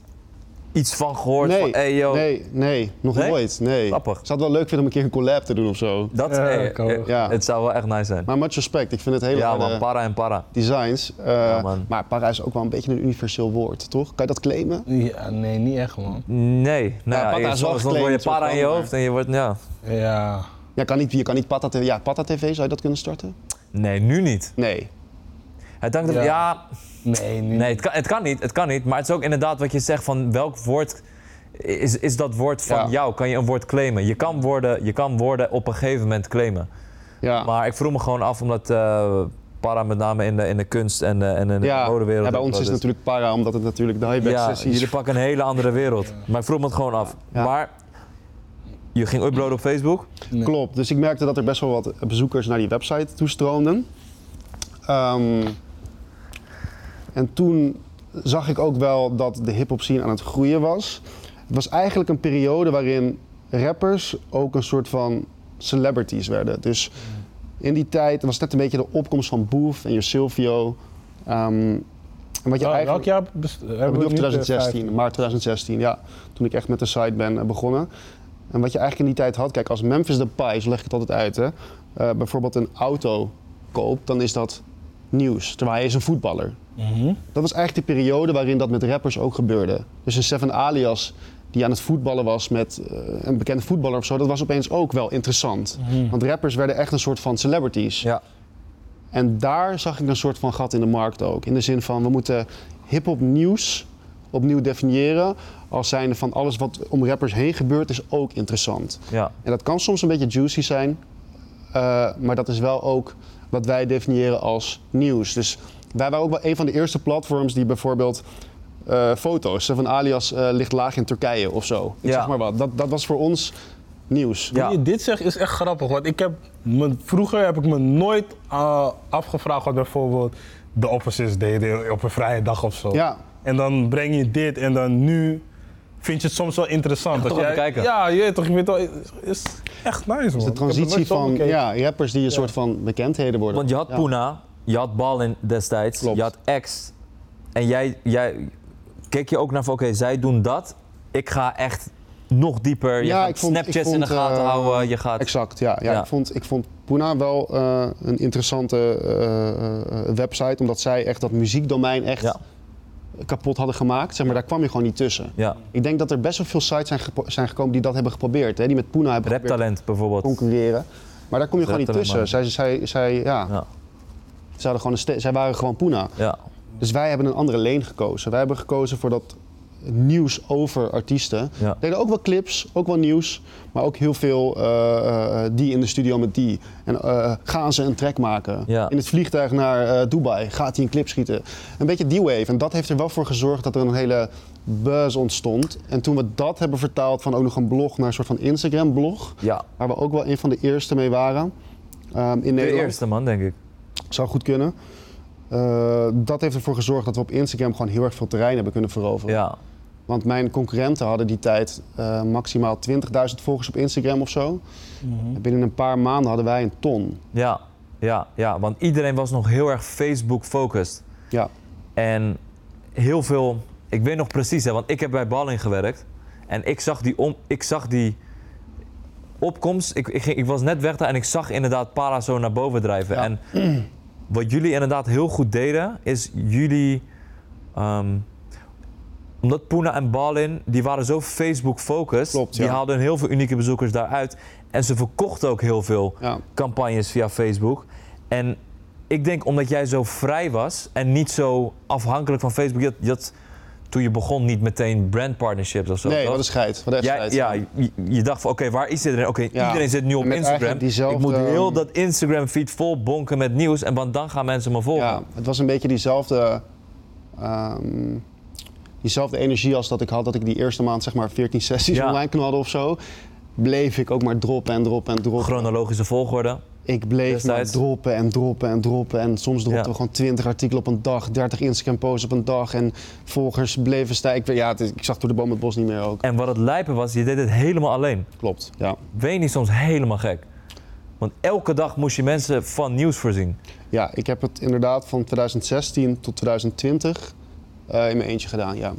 iets van gehoord?
Nee,
van, hey, yo,
nee, nee, nog
Nee?
nooit. Nee.
Grappig.
Ik zou het wel leuk vinden om een keer een collab te doen of zo.
Dat,
Ja,
hey,
kan wel.
eh,
Ja.
Het zou wel echt nice zijn.
Maar much respect. Ik vind het hele
ja man, para en para.
designs. Eh,
Ja, man.
maar para is ook wel een beetje een universeel woord, toch? Kan je dat claimen?
Ja, nee, niet echt man.
Nee, nou
Ja,
ja,
para
je-
is wel
soms soms word je para in je hoofd en je wordt, ja.
Ja.
Ja, kan niet, je kan niet Pata TV. Ja, Pata TV, zou je dat kunnen starten?
Nee, nu niet.
Nee.
Het hangt er,
Ja.
ja,
Nee, niet.
nee, het kan, het kan niet, het kan niet. Maar het is ook inderdaad wat je zegt van welk woord is, is dat woord van
Ja.
jou? Kan je een woord claimen? Je kan woorden, je kan woorden op een gegeven moment claimen.
Ja.
Maar ik vroeg me gewoon af omdat eh, para met name in de, in de kunst en de, en in de
ja,
modewereld...
ja, bij ons is het natuurlijk para, omdat het natuurlijk de high-back
Ja,
sessies...
jullie pakken een hele andere wereld. Maar ik vroeg me het gewoon af.
Ja.
Maar je ging uploaden op Facebook.
Nee.
Klopt, dus ik merkte dat er best wel wat bezoekers naar die website toestroomden. Ehm, en toen zag ik ook wel dat de hip-hop scene aan het groeien was. Het was eigenlijk een periode waarin rappers ook een soort van celebrities werden. Dus in die tijd was net een beetje de opkomst van Boef en Silvio. Ehm en wat je
Wel-
eigenlijk...
Welk jaar best- hebben
Ik
we nu?
2016, maart 2016, ja. Toen ik echt met de site ben eh, begonnen. En wat je eigenlijk in die tijd had, kijk, als Memphis Depay, zo leg ik het altijd uit, hè, eh, bijvoorbeeld een auto koopt, dan is dat nieuws. Terwijl hij is een voetballer.
Mhm.
Dat was eigenlijk de periode waarin dat met rappers ook gebeurde. Dus een Seven Alias die aan het voetballen was met eh, een bekende voetballer of zo, dat was opeens ook wel interessant.
Mhm.
Want rappers werden echt een soort van celebrities.
Ja.
En daar zag ik een soort van gat in de markt ook. In de zin van, we moeten hip-hop nieuws opnieuw definiëren. Als zijnde van alles wat om rappers heen gebeurt, is ook interessant.
Ja.
En dat kan soms een beetje juicy zijn. eh, maar dat is wel ook wat wij definiëren als nieuws. Dus wij waren ook wel een van de eerste platforms die bijvoorbeeld eh, foto's van alias eh, ligt laag in Turkije of zo. Ik
Ja.
zeg maar wat. Dat, dat was voor ons nieuws.
Ja.
Je dit zegt is echt grappig. Want ik heb me, vroeger heb ik me nooit uh, afgevraagd wat bijvoorbeeld de opposites deden op een vrije dag of zo.
Ja.
En dan breng je dit en dan nu vind je het soms wel interessant. Dat
kijken.
Ja, je weet toch, je weet wel, is, echt nice man.
Dus de transitie van ja, rappers die een soort van bekendheden worden.
Want je had
Ja.
Puna, je had Balin destijds,
Klopt.
je had X. En jij, jij keek je ook naar van oké, zij doen dat. Ik ga echt nog dieper. Je
Ja,
gaat
ik vond- ik
in de gaten
eh,
houden. Je gaat...
Exact, ja. ja,
Ja.
Ik, vond, ik vond Puna wel eh, een interessante eh, eh, website, omdat zij echt dat muziekdomein echt
Ja.
Kapot hadden gemaakt. Zeg maar, daar kwam je gewoon niet tussen.
Ja,
Ik denk dat er best wel veel sites zijn, zijn gekomen die dat hebben geprobeerd. Hè? Die met Puna hebben te
bijvoorbeeld.
concurreren. Maar daar kom je gewoon niet tussen. Zij, zij, zij, ja,
Ja.
zij, hadden gewoon zij waren gewoon Puna.
Ja.
Dus wij hebben een andere lane gekozen. Wij hebben gekozen voor dat nieuws over artiesten.
Ja.
Deden ook wel clips, ook wel nieuws, maar ook heel veel eh, eh, die in de studio met die. En eh, gaan ze een track maken?
Ja.
In het vliegtuig naar Dubai gaat hij een clip schieten? Een beetje die wave. En dat heeft er wel voor gezorgd dat er een hele buzz ontstond. En toen we dat hebben vertaald van ook nog een blog naar een soort van Instagram-blog,
ja.
waar we ook wel een van de eerste mee waren. ehm, in
De eerste man, denk ik.
Zou goed kunnen. Dat heeft ervoor gezorgd dat we op Instagram gewoon heel erg veel terrein hebben kunnen veroveren.
Ja.
Want mijn concurrenten hadden die tijd eh, maximaal 20.000 volgers op Instagram of zo. En binnen een paar maanden hadden wij een ton.
Ja. Ja. Ja. Want iedereen was nog heel erg Facebook-focused.
Ja,
En heel veel, ik weet nog precies, hè, want ik heb bij Balling gewerkt. En ik zag die, om, ik zag die opkomst. Ik, ik, ging, ik was net weg daar en ik zag inderdaad Para zo naar boven drijven.
Ja.
En wat jullie inderdaad heel goed deden, is jullie. ehm, omdat Puna en Balin, die waren zo Facebook-focused. Die
ja.
haalden heel veel unieke bezoekers daaruit. En ze verkochten ook heel veel
ja.
campagnes via Facebook. En ik denk omdat jij zo vrij was en niet zo afhankelijk van Facebook. Je had, je had toen je begon niet meteen brandpartnerships of zo.
Nee, wat een scheid. Wat echt
Jij-
scheid.
ja, je, je dacht van oké, waar is iedereen? Oké,
Ja,
iedereen zit nu op Instagram.
diezelfde-
Ik moet heel dat Instagram feed vol bonken met nieuws en want dan gaan mensen me volgen.
Ja, het was een beetje diezelfde, ehm, diezelfde energie als dat ik had dat ik die eerste maand zeg maar 14 [laughs] sessies
Ja.
online knalde of zo. Bleef ik ook maar droppen en droppen en droppen.
Chronologische volgorde.
Ik bleef
Destijds.
maar droppen en droppen en droppen. En soms dropten
Ja.
we gewoon 20 artikelen op een dag, 30 Instagram posts op een dag. En volgers bleven stijgen. Ja, het ik zag door de boom het bos niet meer ook.
En wat het lijpen was, je deed het helemaal alleen.
Klopt, ja.
Ben je niet soms helemaal gek? Want elke dag moest je mensen van nieuws voorzien.
Ja, ik heb het inderdaad van 2016 tot 2020 eh, in mijn eentje gedaan, ja.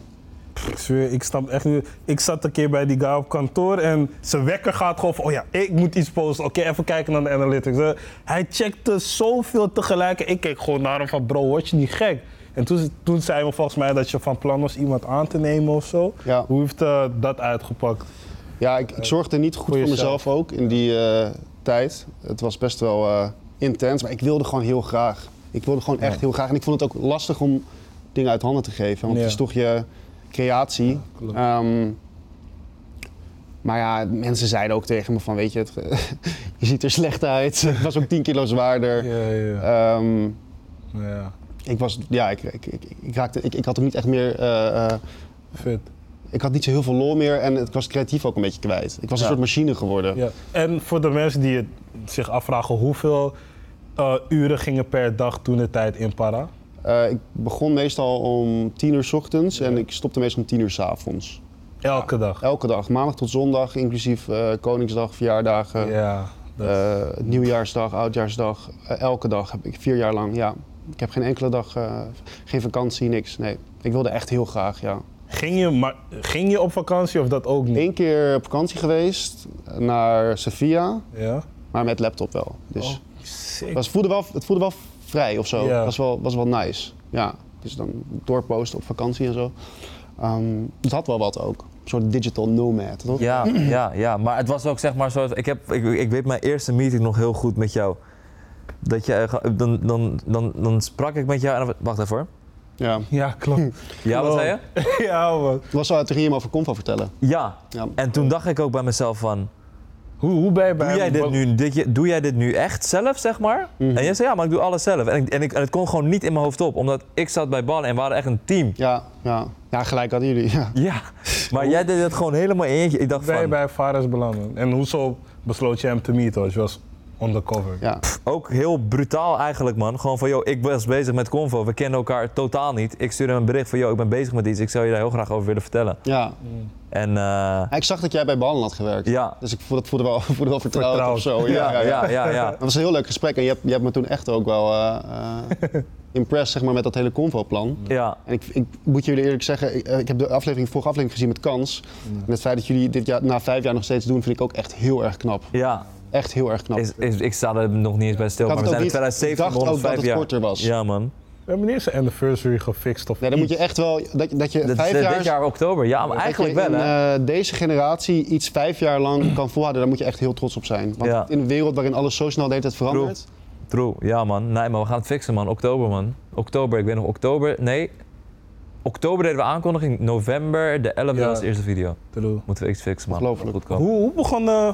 Ik zweer, ik snap echt niet. Ik zat een keer bij die guy op kantoor en zijn wekker gaat gewoon van, oh ja, ik moet iets posten. Oké, even kijken naar de analytics. Hij checkte zoveel tegelijk en ik keek gewoon naar hem van, bro, word je niet gek? En toen, toen zei hij volgens mij dat je van plan was iemand aan te nemen of zo.
Ja.
Hoe heeft eh, dat uitgepakt?
Ja, ik, ik zorgde niet goed
Voor
mezelf ook in die eh, tijd. Het was best wel intens, maar ik wilde gewoon heel graag. Ik wilde gewoon echt heel graag. En ik vond het ook lastig om dingen uit handen te geven. Want
Ja.
het is toch je creatie. Ehm, maar ja, mensen zeiden ook tegen me van, weet je, het, [laughs] je ziet er slecht uit. [laughs] ik was ook 10 kilo zwaarder.
Ja, ja,
Ehm,
ja.
ik was, ja, ik, ik, ik, ik, raakte, ik, ik had ook niet echt meer... eh, eh,
Vet.
ik had niet zo heel veel lol meer en ik was creatief ook een beetje kwijt. Ik was een soort machine geworden.
Ja. En voor de mensen die het zich afvragen, hoeveel eh, uren gingen per dag toen de tijd in Para?
Eh, ik begon meestal om 10 uur 's ochtends en ik stopte meestal om 10 uur 's avonds.
Elke dag.
Elke dag, maandag tot zondag, inclusief eh, Koningsdag, verjaardagen.
Ja, Dat-
Eh, nieuwjaarsdag, oudjaarsdag, elke dag heb ik vier jaar lang. Ja, ik heb geen enkele dag, geen vakantie, niks. Nee, ik wilde echt heel graag. Ja,
Ging, je, maar, ging je op vakantie of dat ook niet?
Eén keer op vakantie geweest naar Sevilla,
Ja?
maar met laptop wel. Dus
Oh, sick.
het, voelde wel, het voelde wel vrij of zo.
Ja.
Was, wel, was wel nice. Ja, dus dan doorposten op vakantie en zo. Ehm, het had wel wat ook. Een soort digital nomad, toch?
Ja, ja, ja, maar het was ook zeg maar zo. Ik, heb, ik, ik weet mijn eerste meeting nog heel goed met jou. Dat je, eh, dan, dan, dan, dan sprak ik met jou en dan, wacht even hoor.
Ja.
Ja, klopt. [laughs]
Ja, wat zei je? [laughs]
ja, man.
Het was zo, toen ging je hem over Convo vertellen.
Ja.
Ja.
En toen dacht ik ook bij mezelf van,
Hoe, hoe ben je bij
doe jij dit nu, dit, doe jij dit nu echt zelf, zeg maar?
Mhm.
En jij zei, ja, maar ik doe alles zelf. En, ik, en, ik, en het kon gewoon niet in mijn hoofd op, omdat ik zat bij ballen en we waren echt een team.
Ja, ja. ja, gelijk hadden jullie. Ja.
Ja, maar jij deed het gewoon helemaal in je eentje. Ik dacht
Hoe ben je
van,
bij Fares belanden? En hoezo besloot je hem te meeten? Je was undercover.
Ja.
ook heel brutaal eigenlijk, man. Gewoon van, joh, ik was bezig met Convo. We kennen elkaar totaal niet. Ik stuurde hem een bericht van, joh, ik ben bezig met iets. Ik zou je daar heel graag over willen vertellen.
ja.
En eh,
Ja, Ik zag dat jij bij Behandel had gewerkt.
ja,
Dus ik voelde, dat voelde wel, [laughs] voelde wel vertrouwd
Vertrouwd.
of zo. Ja, ja, ja.
ja, ja, ja.
Het was een heel leuk gesprek en je hebt, je hebt me toen echt ook wel eh eh, [laughs] impressed zeg maar, met dat hele Convo-plan.
ja.
En ik, ik moet jullie eerlijk zeggen, ik, ik heb de aflevering, vorige aflevering gezien met Kans. En het feit dat jullie dit jaar, na vijf jaar nog steeds doen, vind ik ook echt heel erg knap.
ja.
Echt heel erg knap.
Is, is, ik sta er nog niet eens bij stil,
Ik
maar we
het
zijn in
ook niet- ik
2017
dacht ook dat
vijf
het
jaar.
korter was.
Ja, man.
We hebben niet eens een anniversary gefixt of
Nee, dan moet je echt wel, dat, dat je
Dat,
vijf
is, eh,
jaar...
dit jaar oktober. Ja, maar eigenlijk wel,
in,
hè?
eh, deze generatie iets vijf jaar lang [clears throat] kan volhouden, daar moet je echt heel trots op zijn. Want
Ja.
in een wereld waarin alles zo snel de hele tijd verandert.
True. Ja, man. Nee, maar we gaan het fixen, man. Oktober, man. Oktober. Ik weet nog oktober. Nee. Oktober deden we aankondiging. November, de 11e
Ja.
was de eerste video.
True.
Moeten we iets fixen, man.
Ongelooflijk.
Goed komen.
Hoe, hoe begon de...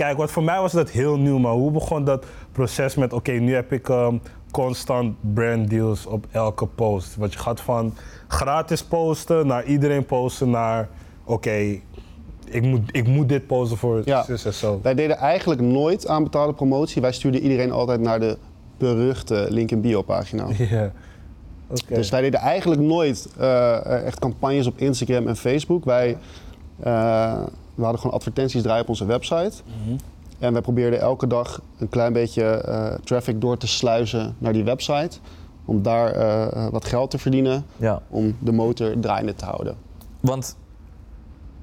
Kijk, wat voor mij was dat heel nieuw, maar hoe begon dat proces met... Oké, nu heb ik ehm, constant branddeals op elke post. Want je gaat van gratis posten naar iedereen posten naar... Oké, ik, moet, ik moet dit posten voor
Ja.
zus en zo.
Wij deden eigenlijk nooit aan betaalde promotie. Wij stuurden iedereen altijd naar de beruchte link in bio pagina. [laughs]
Ja. Oké.
Dus wij deden eigenlijk nooit eh, echt campagnes op Instagram en Facebook. Wij eh, we hadden gewoon advertenties draaien op onze website.
Mhm.
En wij probeerden elke dag een klein beetje eh, traffic door te sluizen naar die website. Om daar eh, wat geld te verdienen.
Ja.
Om de motor draaiende te houden.
Want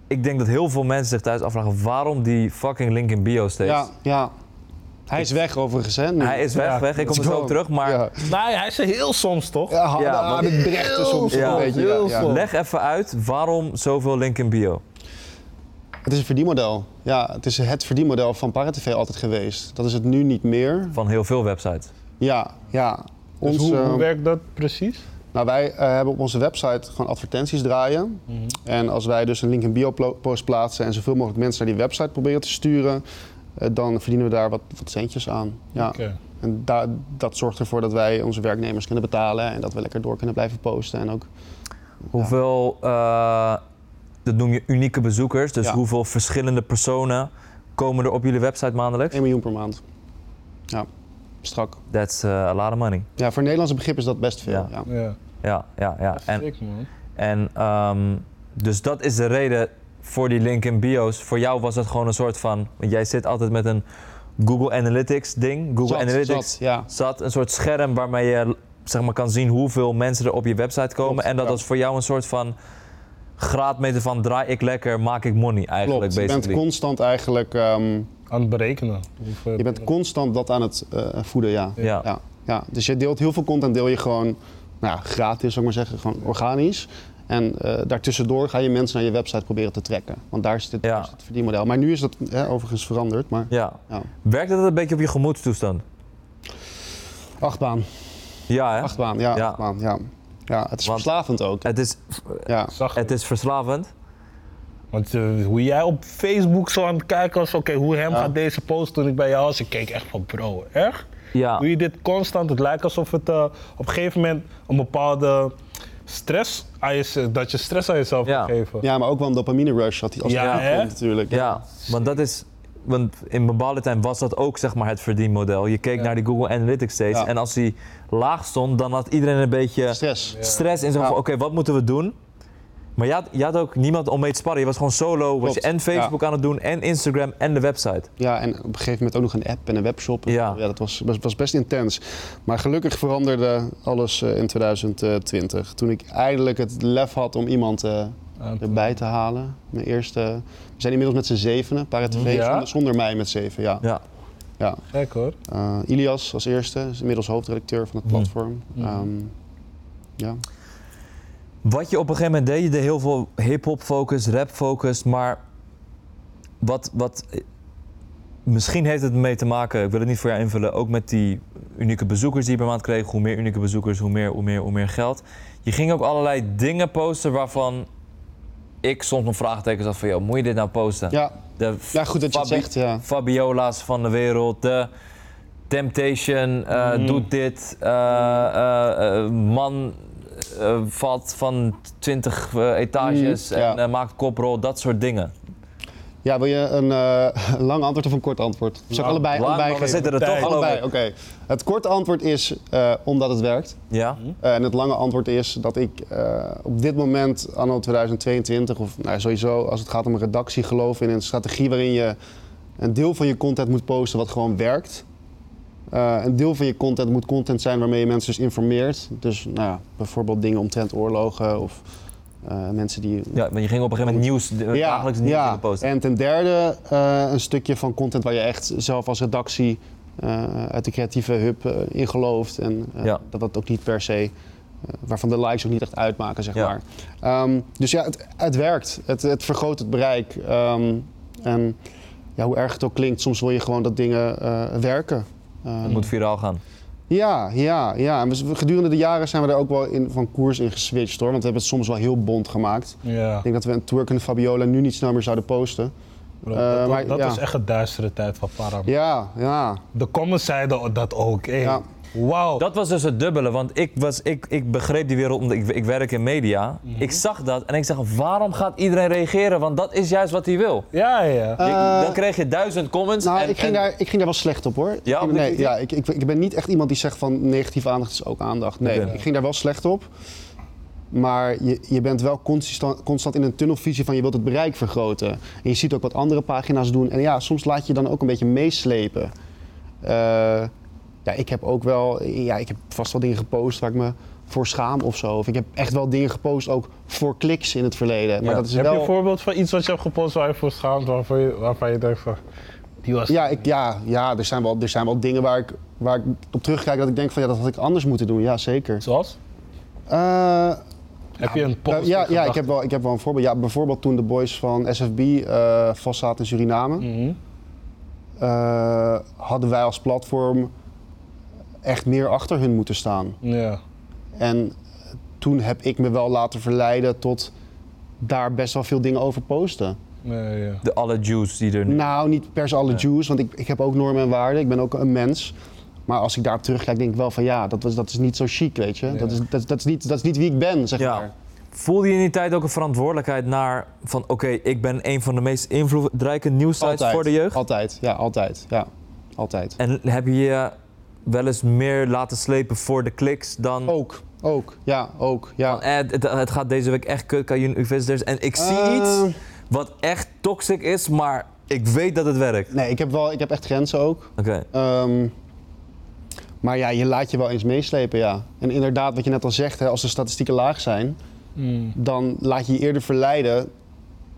ik denk dat heel veel mensen zich thuis afvragen waarom die fucking link in bio steeds.
Ja, ja. Hij is weg overigens, hè? nu.
Hij is weg,
Ja,
weg. Ik kom er zo terug, maar
Ja,
Nee, hij is er heel soms, toch?
ja,
Ja,
ja
want-
het brechten soms een beetje. Ja,
heel
ja.
veel.
leg even uit waarom zoveel link in bio.
Het is een verdienmodel. Ja, het is het verdienmodel van ParaTV altijd geweest. Dat is het nu niet meer.
Van heel veel websites.
Ja, ja.
Dus
Ons,
hoe, hoe werkt dat precies?
Nou, wij eh, hebben op onze website gewoon advertenties draaien.
Mhm.
En als wij dus een link in bio post plaatsen en zoveel mogelijk mensen naar die website proberen te sturen, eh, dan verdienen we daar wat, wat centjes aan. Ja.
Oké.
En da- dat zorgt ervoor dat wij onze werknemers kunnen betalen en dat we lekker door kunnen blijven posten. En ook,
Hoeveel, eh, dat noem je unieke bezoekers, dus
Ja.
hoeveel verschillende personen komen er op jullie website maandelijks?
1 miljoen per maand. Ja, strak.
That's eh, a lot of money.
Ja, voor Nederlandse begrip is dat best veel.
Ja.
Ja.
Ja.
Ja, ja, ja. En,
Sick, man.
en ehm, dus dat is de reden voor die link in bio's. Voor jou was het gewoon een soort van, want jij zit altijd met een Google Analytics ding. Google
Zat,
Analytics
zat, ja.
zat een soort scherm waarmee je zeg maar, kan zien hoeveel mensen er op je website komen.
Klopt,
en dat
ja.
was voor jou een soort van graadmeter van draai ik lekker, maak ik money eigenlijk.
Klopt. Je bent constant eigenlijk, ehm,
Aan het berekenen. Hoeveel-
je bent constant dat aan het eh, voeden, ja.
Ja.
Ja, ja, dus je deelt heel veel content, deel je gewoon nou ja, gratis, zou ik maar zeggen, gewoon organisch. En eh, daartussendoor ga je mensen naar je website proberen te trekken. Want daar is het,
Ja.
het verdienmodel. Maar nu is dat hè, overigens veranderd. Maar
Ja.
ja.
Werkt dat een beetje op je gemoedstoestand?
achtbaan,
Ja, hè?
achtbaan, ja,
Ja.
achtbaan, ja. Ja, het is
Want-
verslavend ook.
Het is,
Ja.
Zag
het is verslavend.
Want eh, hoe jij op Facebook zo aan het kijken was, oké, hoe hem
Ja.
gaat deze post toen ik bij jou was, ik keek echt van bro, echt?
Ja.
Doe je dit constant? Het lijkt alsof het eh, op een gegeven moment een bepaalde stress aan je, dat je stress aan jezelf
Ja.
geven.
ja, maar ook wel een dopamine rush had hij als
Ja,
komt natuurlijk.
Ja, want dat is. Want in bepaalde tijd was dat ook zeg maar het verdienmodel. Je keek
Ja.
naar die Google Analytics steeds.
Ja.
En als die laag stond, dan had iedereen een beetje
Stress.
stress in zo van: oké, wat moeten we doen? Maar je had, je had ook niemand om mee te sparren. Je was gewoon solo. Was
Klopt,
je en Facebook aan het doen, en Instagram, en de website.
Ja, en op een gegeven moment ook nog een app en een webshop.
Ja.
dat was, was, was best intens. Maar gelukkig veranderde alles eh, in 2020. Toen ik eindelijk het lef had om iemand eh, erbij te halen. Mijn eerste... We zijn inmiddels met z'n zevenen, Para TV,
Ja?
zonder, zonder mij met zeven, ja.
Ja.
ja.
Gek hoor.
Eh, Ilias als eerste, is inmiddels hoofdredacteur van het platform.
Mm.
Ehm, ja.
Wat je op een gegeven moment deed, je deed heel veel hip-hop focus, rap focus, maar wat, wat. Misschien heeft het ermee te maken, ik wil het niet voor jou invullen, ook met die unieke bezoekers die je per maand kreeg. Hoe meer unieke bezoekers, hoe meer, hoe meer, hoe meer geld. Je ging ook allerlei dingen posten waarvan ik soms nog vraagtekens had van, joh, moet je dit nou posten?
Ja.
De
ja, goed dat je het
Fabi-
zegt, ja.
Fabiola's van de wereld, de Temptation eh,
Mm.
doet dit, eh, man valt van 20 eh, etages
Mm,
en maakt koprol, dat soort dingen.
Ja, wil je een eh, [laughs] een lang antwoord of een kort antwoord? Ik
Nou,
allebei,
Lang,
allebei
we zitten er toch al
Allebei,
over.
oké. Het korte antwoord is eh, omdat het werkt.
Ja?
Eh, en het lange antwoord is dat ik op dit moment, anno 2022, of nou, sowieso als het gaat om een redactie, geloof in een strategie waarin je een deel van je content moet posten wat gewoon werkt. Een deel van je content moet content zijn waarmee je mensen dus informeert. Dus nou, bijvoorbeeld dingen omtrent oorlogen of eh, mensen die
ja, maar je ging op een gegeven moment nieuws, de- dagelijks nieuws dingen posten.
en ten derde eh, een stukje van content waar je echt zelf als redactie eh, uit de creatieve hub eh, in gelooft. En eh,
Ja.
dat dat ook niet per se, eh, waarvan de likes ook niet echt uitmaken, zeg
Ja.
maar. Ehm, dus ja, het, het werkt. Het, het vergroot het bereik. Ehm, en ja, hoe erg het ook klinkt, soms wil je gewoon dat dingen eh, werken.
Het moet viraal gaan.
Ja, ja, ja. En we- gedurende de jaren zijn we er ook wel in, van koers in geswitcht hoor. Want we hebben het soms wel heel bond gemaakt.
Ja.
Ik denk dat we een twerkende Fabiola nu niet snel meer zouden posten.
Bro,
Eh,
dat
maar
dat
ja.
was echt een duistere tijd van Param.
Ja, ja.
De comments zeiden dat ook. Hey.
Ja.
Wauw.
Dat was dus het dubbele, want ik, was, ik, ik begreep die wereld, omdat ik, ik werk in media.
Mhm.
Ik zag dat en ik zeg, waarom gaat iedereen reageren? Want dat is juist wat hij wil.
Ja, ja.
Je-
Eh,
dan kreeg je duizend comments.
Nou,
en,
ik, ging
en-
daar, ik ging daar wel slecht op hoor.
Ja, op
nee, ja ik, ik, ik ben niet echt iemand die zegt van negatieve aandacht is ook aandacht. Nee, ik ging daar wel slecht op. Maar je, je bent wel constant, constant in een tunnelvisie van je wilt het bereik vergroten. En je ziet ook wat andere pagina's doen. En ja, soms laat je dan ook een beetje meeslepen. Eh, ja, ik heb ook wel, ja, ik heb vast wel dingen gepost waar ik me voor schaam of zo. Of ik heb echt wel dingen gepost ook voor kliks in het verleden. Maar
Ja.
dat is
Heb
wel...
je een voorbeeld van iets wat je hebt gepost waar je voor schaamt, waarvan je, waarvan je denkt van, die was...
Ja, ik, ja, ja er, zijn wel, er zijn wel dingen waar ik, waar ik op terugkijk dat ik denk van ja, dat had ik anders moeten doen. Ja, zeker.
Zoals?
Eh,
Heb je een post?
ja,
in
ja ik, heb wel, ik heb wel een voorbeeld. Ja, bijvoorbeeld toen de boys van SFB eh vast zaten in Suriname,
Mhm.
eh, hadden wij als platform echt meer achter hun moeten staan.
Ja.
En toen heb ik me wel laten verleiden tot daar best wel veel dingen over posten.
Ja, ja.
de alle Jews die er nu...
Nou, niet per se alle
Ja.
Jews, want ik, ik heb ook normen en waarden. Ik ben ook een mens. Maar als ik daarop terugkijk, denk ik wel van ja, dat, was, dat is niet zo chic, weet je.
Ja.
Dat, is, dat, dat, is niet, dat is niet wie ik ben, zeg
Ja.
maar.
Voelde je in die tijd ook een verantwoordelijkheid naar van oké, ik ben een van de meest invloedrijke nieuwsites voor de jeugd?
Altijd, ja, altijd. Ja, altijd.
En heb je je wel eens meer laten slepen voor de kliks dan...
Ook, ook, ja, ook, ja.
van, eh, het, het gaat deze week echt kut, je visitors. En ik zie
Eh,
iets wat echt toxic is, maar ik weet dat het werkt.
Nee, ik heb, wel, ik heb echt grenzen ook.
Oké.
Ehm, maar ja, je laat je wel eens meeslepen, ja. En inderdaad, wat je net al zegt, hè, als de statistieken laag zijn,
Mm.
dan laat je je eerder verleiden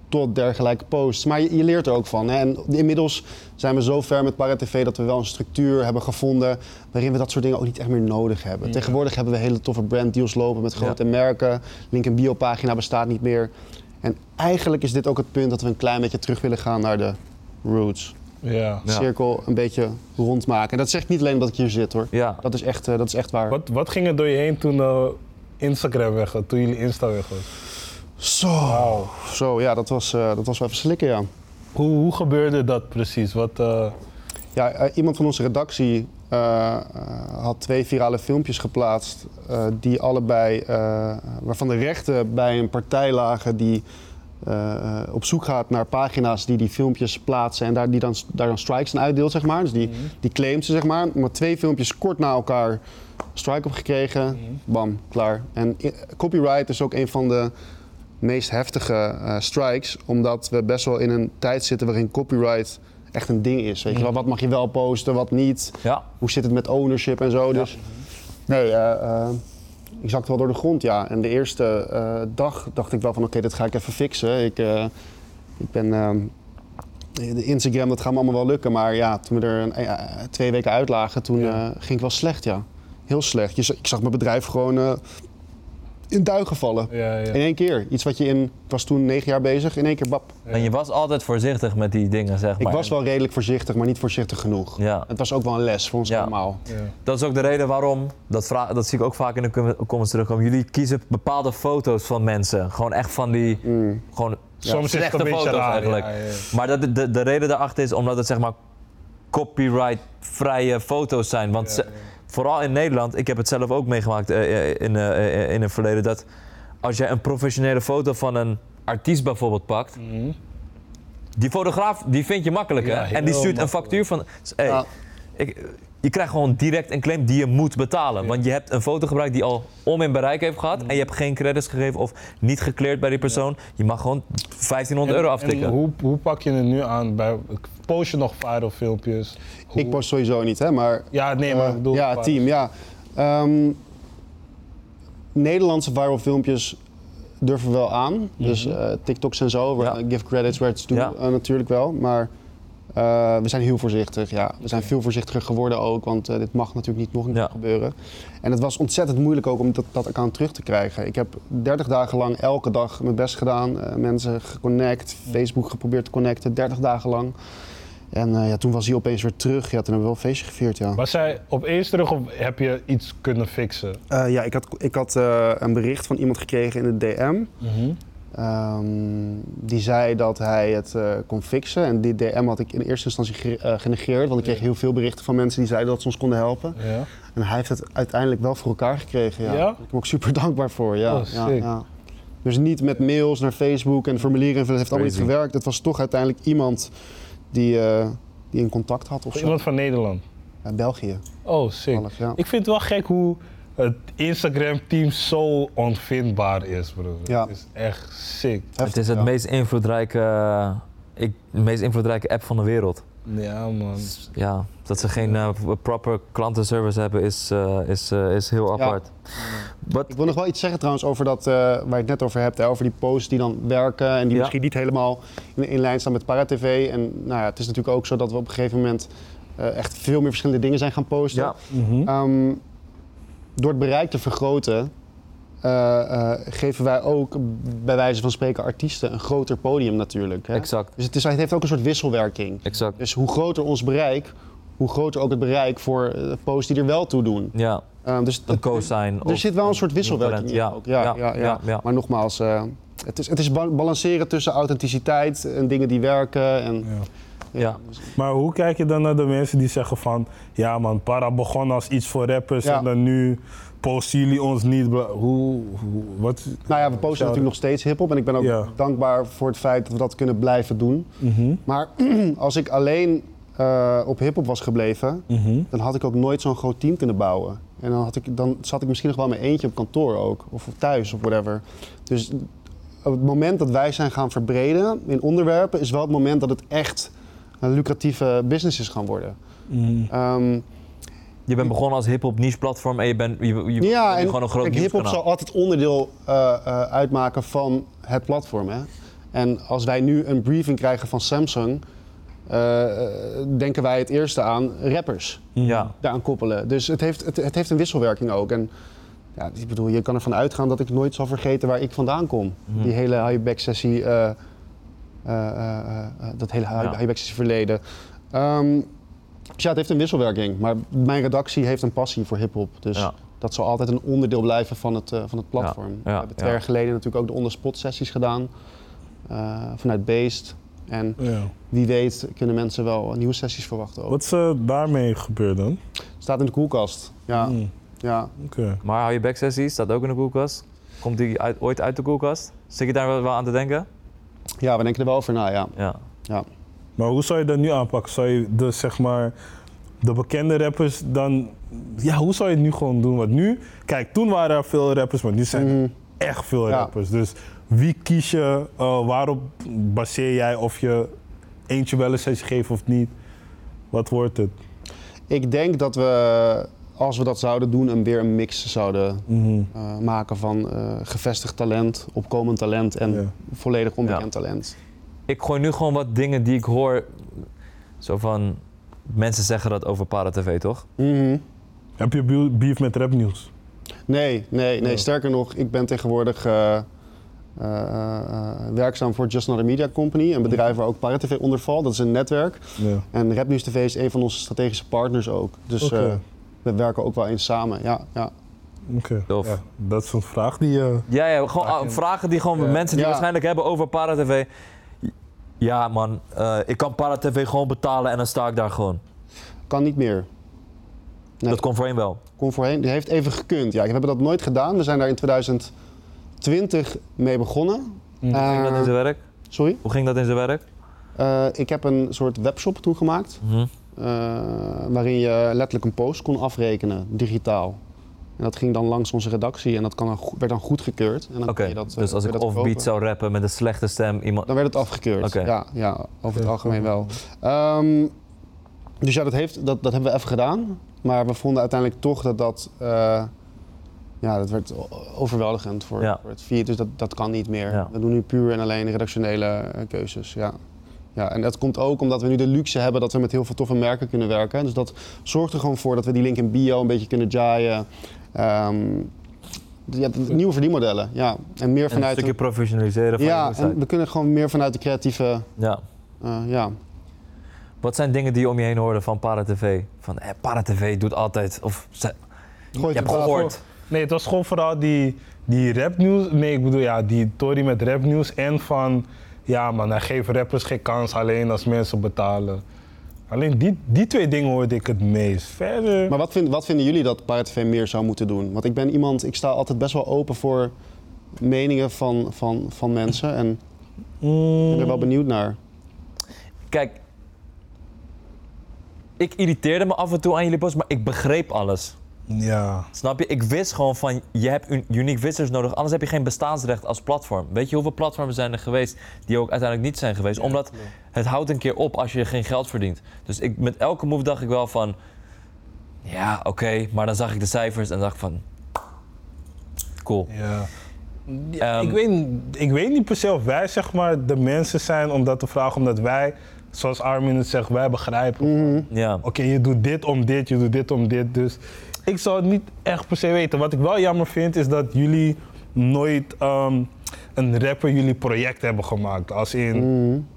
tot dergelijke posts. Maar je, je leert er ook van. Hè? En inmiddels zijn we zo ver met ParaTV dat we wel een structuur hebben gevonden waarin we dat soort dingen ook niet echt meer nodig hebben.
Ja.
Tegenwoordig hebben we hele toffe branddeals lopen met grote merken. Link en biopagina bestaat niet meer. En eigenlijk is dit ook het punt dat we een klein beetje terug willen gaan naar de roots.
Ja.
Cirkel een beetje rondmaken. En dat zeg ik niet alleen omdat ik hier zit hoor.
Ja.
Dat is echt, eh, dat is echt waar.
Wat, wat ging er door je heen toen eh, Instagram weg was, toen jullie Insta weg was?
Zo,
Wauw.
zo ja, dat was, eh, dat was wel even slikken ja.
Hoe, hoe gebeurde dat precies? Wat, eh,
Ja, iemand van onze redactie eh, eh, had twee virale filmpjes geplaatst. eh, die allebei, eh, waarvan de rechten bij een partij lagen die eh, eh, op zoek gaat naar pagina's die die filmpjes plaatsen en daar, die dan, daar dan strikes aan uitdeelt, zeg maar. Dus die, die claimt ze, zeg maar. Maar twee filmpjes kort na elkaar strike op gekregen. Bam, klaar. En i- copyright is ook een van de meest heftige eh, strikes. Omdat we best wel in een tijd zitten waarin copyright echt een ding is. Weet je wel, wat mag je wel posten, wat niet?
Ja.
Hoe zit het met ownership en zo? Dus nee, eh, eh, ik zakte wel door de grond, ja. En de eerste eh, dag dacht ik wel van oké, dit ga ik even fixen. Ik, eh, ik ben... ehm, de Instagram, dat gaat me allemaal wel lukken. Maar ja, toen we er een, eh, twee weken uit lagen, toen
Ja.
eh, ging ik wel slecht, ja. Heel slecht. Je, ik zag mijn bedrijf gewoon eh, in duigen vallen.
Ja, ja.
In één keer. Iets wat je in... Ik was toen negen jaar bezig, in één keer bap.
En je was altijd voorzichtig met die dingen, zeg
Ik
maar.
was wel redelijk voorzichtig, maar niet voorzichtig genoeg.
Ja.
Het was ook wel een les voor ons
Ja.
allemaal.
Ja.
Dat is ook de reden waarom, dat, vra- dat zie ik ook vaak in de com- comments terugkomen. Jullie kiezen bepaalde foto's van mensen. Gewoon echt van die,
Mm.
gewoon
Soms is het
slechte foto's
raar.
eigenlijk.
Ja, ja.
Maar dat, de- de, de reden daarachter is omdat het zeg maar copyright-vrije foto's zijn. Want
Ja,
ze-. Vooral in Nederland, ik heb het zelf ook meegemaakt eh, eh, in, eh, in het verleden, dat als jij een professionele foto van een artiest bijvoorbeeld pakt,
Mhm.
die fotograaf die vind je makkelijk hè?
Ja,
en die stuurt een factuur van, hey,
Ja.
ik, je krijgt gewoon direct een claim die je moet betalen.
Ja.
Want je hebt een foto gebruikt die al om in bereik heeft gehad en je hebt geen credits gegeven of niet gecleared bij die persoon. Je mag gewoon 1500 euro
En-
aftikken.
En hoe, hoe pak je het nu aan? Bij, post je nog viral filmpjes? Hoe-
Ik post sowieso niet, hè, maar...
Ja, nee, maar ik bedoel...
ja,
viral-
team, ja. Ehm, Nederlandse viral filmpjes durven we wel aan. Dus eh, TikToks en zo,
Ja.
give credits where it's due,
Ja.
natuurlijk wel. Maar eh, we zijn heel voorzichtig, ja. We zijn veel voorzichtiger geworden ook, want eh, dit mag natuurlijk niet nog een keer
Ja.
gebeuren. En het was ontzettend moeilijk ook om dat, dat account terug te krijgen. Ik heb 30 dagen lang elke dag mijn best gedaan. eh, mensen geconnect, Facebook geprobeerd te connecten, 30 dagen lang. En eh, ja, toen was hij opeens weer terug. Ja, toen hebben we wel een feestje gevierd, ja.
Was zij opeens terug of heb je iets kunnen fixen?
Eh, ja, ik had, ik had eh, een bericht van iemand gekregen in de DM.
Mhm.
Ehm, die zei dat hij het eh, kon fixen. En die DM had ik in eerste instantie ge- eh, genegeerd. Want ik kreeg heel veel berichten van mensen die zeiden dat ze ons konden helpen.
Ja.
En hij heeft het uiteindelijk wel voor elkaar gekregen. Ja.
Ja?
Ik ben ook super dankbaar voor. Ja,
Oh,
ja. Dus niet met mails naar Facebook en formulieren invullen. Het heeft allemaal niet gewerkt. Het was toch uiteindelijk iemand die, eh, die een contact had of zo.
Iemand van Nederland.
België.
Oh, sick. Ik vind het wel gek hoe het Instagram-team zo onvindbaar is, bro.
Ja.
Het is echt sick.
Het is het
ja.
meest invloedrijke, eh, ik, de meest invloedrijke app van de wereld.
Ja, man.
Ja, dat ze geen eh, proper klantenservice hebben is, eh, is, is heel
Ja.
apart. Wat,
Ik wil nog wel iets zeggen trouwens over dat, eh, waar je het net over hebt, hè, over die posts die dan werken en die
Ja.
misschien niet helemaal in, in lijn staan met ParaTV. En nou ja, het is natuurlijk ook zo dat we op een gegeven moment eh, echt veel meer verschillende dingen zijn gaan posten.
ja.
Ehm, door het bereik te vergroten, eh, eh, geven wij ook bij wijze van spreken artiesten een groter podium natuurlijk. Hè?
exact,
Dus het, is, het heeft ook een soort wisselwerking.
exact.
Dus hoe groter ons bereik, hoe groter ook het bereik voor eh, posts die er wel toe doen.
Ja,
Ehm, dus
een co-sign.
er zit wel een soort wisselwerking in
Ja,
ook. Ja, ja, ja,
ja, ja.
Maar nogmaals, eh, het, is, het is ba- balanceren tussen authenticiteit en dingen die werken. En,
Ja. Maar hoe kijk je dan naar de mensen die zeggen van... Ja man, Para begon als iets voor rappers
Ja.
en dan nu posten jullie ons niet. Hoe, hoe wat...
Nou ja, we posten natuurlijk nog steeds hip-hop. En ik ben ook
Ja.
dankbaar voor het feit dat we dat kunnen blijven doen.
Mhm,
Maar [clears throat] als ik alleen eh, op hip-hop was gebleven,
mhm.
dan had ik ook nooit zo'n groot team kunnen bouwen. En dan, had ik, dan zat ik misschien nog wel met eentje op kantoor ook, of thuis of whatever. Dus op het moment dat wij zijn gaan verbreden in onderwerpen, is wel het moment dat het echt lucratieve business is gaan worden.
Mhm.
Ehm,
Je bent begonnen als hip-hop niche platform en je bent je, je, je
ja,
bent
en
gewoon een groot
kijk, hip-hop
nieuwskanaal.
zal altijd onderdeel eh, eh, uitmaken van het platform. Hè? En als wij nu een briefing krijgen van Samsung, eh, denken wij het eerste aan rappers.
Ja,
daaraan koppelen. Dus het heeft, het, het heeft een wisselwerking ook. En ja, ik bedoel, je kan ervan uitgaan dat ik nooit zal vergeten waar ik vandaan kom.
Mhm.
Die hele high-back sessie, dat hele
Ja.
high-back sessie verleden. Ehm, dus ja, het heeft een wisselwerking. Maar mijn redactie heeft een passie voor hip-hop. Dus
Ja.
dat zal altijd een onderdeel blijven van het, eh, van het platform.
Ja,
We hebben twee
ja.
jaar geleden natuurlijk ook de on-the-spot sessies gedaan. eh, vanuit Beest. En
Ja.
wie weet kunnen mensen wel nieuwe sessies verwachten. Ook.
Wat is er daarmee gebeurd dan?
Staat in de koelkast. Ja,
Mhm,
ja.
Oké.
maar hou je backsessie, staat ook in de koelkast. Komt die uit, ooit uit de koelkast? Zit je daar wel aan te denken?
Ja, we denken er wel over na, ja.
Ja.
ja.
Maar hoe zou je dat nu aanpakken? Zou je de, zeg maar, de bekende rappers dan... Ja, hoe zou je het nu gewoon doen? Want nu... Kijk, toen waren er veel rappers, maar nu zijn
Mhm.
echt veel
Ja.
rappers. Dus wie kies je? eh, waarop baseer jij of je eentje wel een sessie geeft of niet? Wat wordt het?
Ik denk dat we, als we dat zouden doen, een weer een mix zouden
Mhm.
eh, maken van eh, gevestigd talent, opkomend talent en
Ja.
volledig onbekend
Ja.
talent.
Ik gooi nu gewoon wat dingen die ik hoor. Zo van. Mensen zeggen dat over Para-TV, toch?
Mhm.
Heb je beef met rapnieuws?
Nee, nee, nee.
Ja.
Sterker nog, ik ben tegenwoordig eh, eh, eh, werkzaam voor Just Another Media Company, een bedrijf waar ook ParaTV onder valt. Dat is een netwerk.
Ja.
En Rapnieuws TV is een van onze strategische partners ook. Dus
Oké.
Eh, we werken ook wel eens samen. Ja, ja.
Oké. Ja, dat is een vraag die... eh,
Ja, ja gewoon ah, vragen die gewoon
Ja.
mensen die
Ja.
waarschijnlijk hebben over Para-TV. Ja, man, eh, ik kan Para-TV gewoon betalen en dan sta ik daar gewoon.
Kan niet meer. Nee.
Dat kon voorheen wel.
Kon voorheen. Die heeft even gekund. Ja, we hebben dat nooit gedaan. We zijn daar in 2020 mee begonnen.
Mm.
Hoe ging dat in zijn werk?
Sorry?
Hoe ging dat in zijn werk?
Eh, ik heb een soort webshop toen gemaakt. Eh, waarin je letterlijk een post kon afrekenen, digitaal. En dat ging dan langs onze redactie en dat kan dan, werd dan goedgekeurd. En dan je dat, eh,
dus als ik offbeat zou rappen met een slechte stem, iemand...
Dan werd het afgekeurd. Ja, ja, over het algemeen wel. Ehm, dus ja, dat, heeft, dat, dat hebben we even gedaan. Maar we vonden uiteindelijk toch dat dat... eh, ja, dat werd overweldigend voor,
Ja.
voor het feed. Dus dat, dat kan niet meer.
Ja.
We doen nu puur en alleen redactionele eh, keuzes. Ja. Ja, en dat komt ook omdat we nu de luxe hebben dat we met heel veel toffe merken kunnen werken. Dus dat zorgt er gewoon voor dat we die link in bio een beetje kunnen jaaien. Ehm, ja, nieuwe verdienmodellen. Ja. En meer
En een
vanuit...
stukje professionaliseren van
ja, en we kunnen gewoon meer vanuit de creatieve...
Ja.
eh, ja.
Wat zijn dingen die je om je heen hoorde van Para-TV? Van, eh, Para-TV doet altijd... Of, ze, je hebt gehoord.
Nee, het was gewoon vooral die, die rapnieuws. Nee, ik bedoel, ja, die Tory met rapnieuws. En van, ja man, hij geeft rappers geen kans alleen als mensen betalen. Alleen die, die twee dingen hoorde ik het meest. Verder...
Maar wat, vind, wat vinden jullie dat ParaTV meer zou moeten doen? Want ik ben iemand, ik sta altijd best wel open voor meningen van, van, van mensen. En ik
Mm,
ben er wel benieuwd naar.
Kijk, ik irriteerde me af en toe aan jullie post, maar ik begreep alles.
Ja.
Snap je? Ik wist gewoon van, je hebt un- unique visitors nodig, anders heb je geen bestaansrecht als platform. Weet je hoeveel platformen zijn er geweest die ook uiteindelijk niet zijn geweest? Omdat het houdt een keer op als je geen geld verdient. Dus ik, met elke move dacht ik wel van, ja, oké, maar dan zag ik de cijfers en dacht ik van, cool.
Ja. Ja,
Ehm,
ik, weet, ik weet niet per se of wij zeg maar de mensen zijn om dat te vragen, omdat wij, zoals Armin het zegt, wij begrijpen. van,
Ja.
Oké, je doet dit om dit, je doet dit om dit. Dus ik zou het niet echt per se weten. Wat ik wel jammer vind, is dat jullie nooit ehm, een rapper jullie project hebben gemaakt. Als in,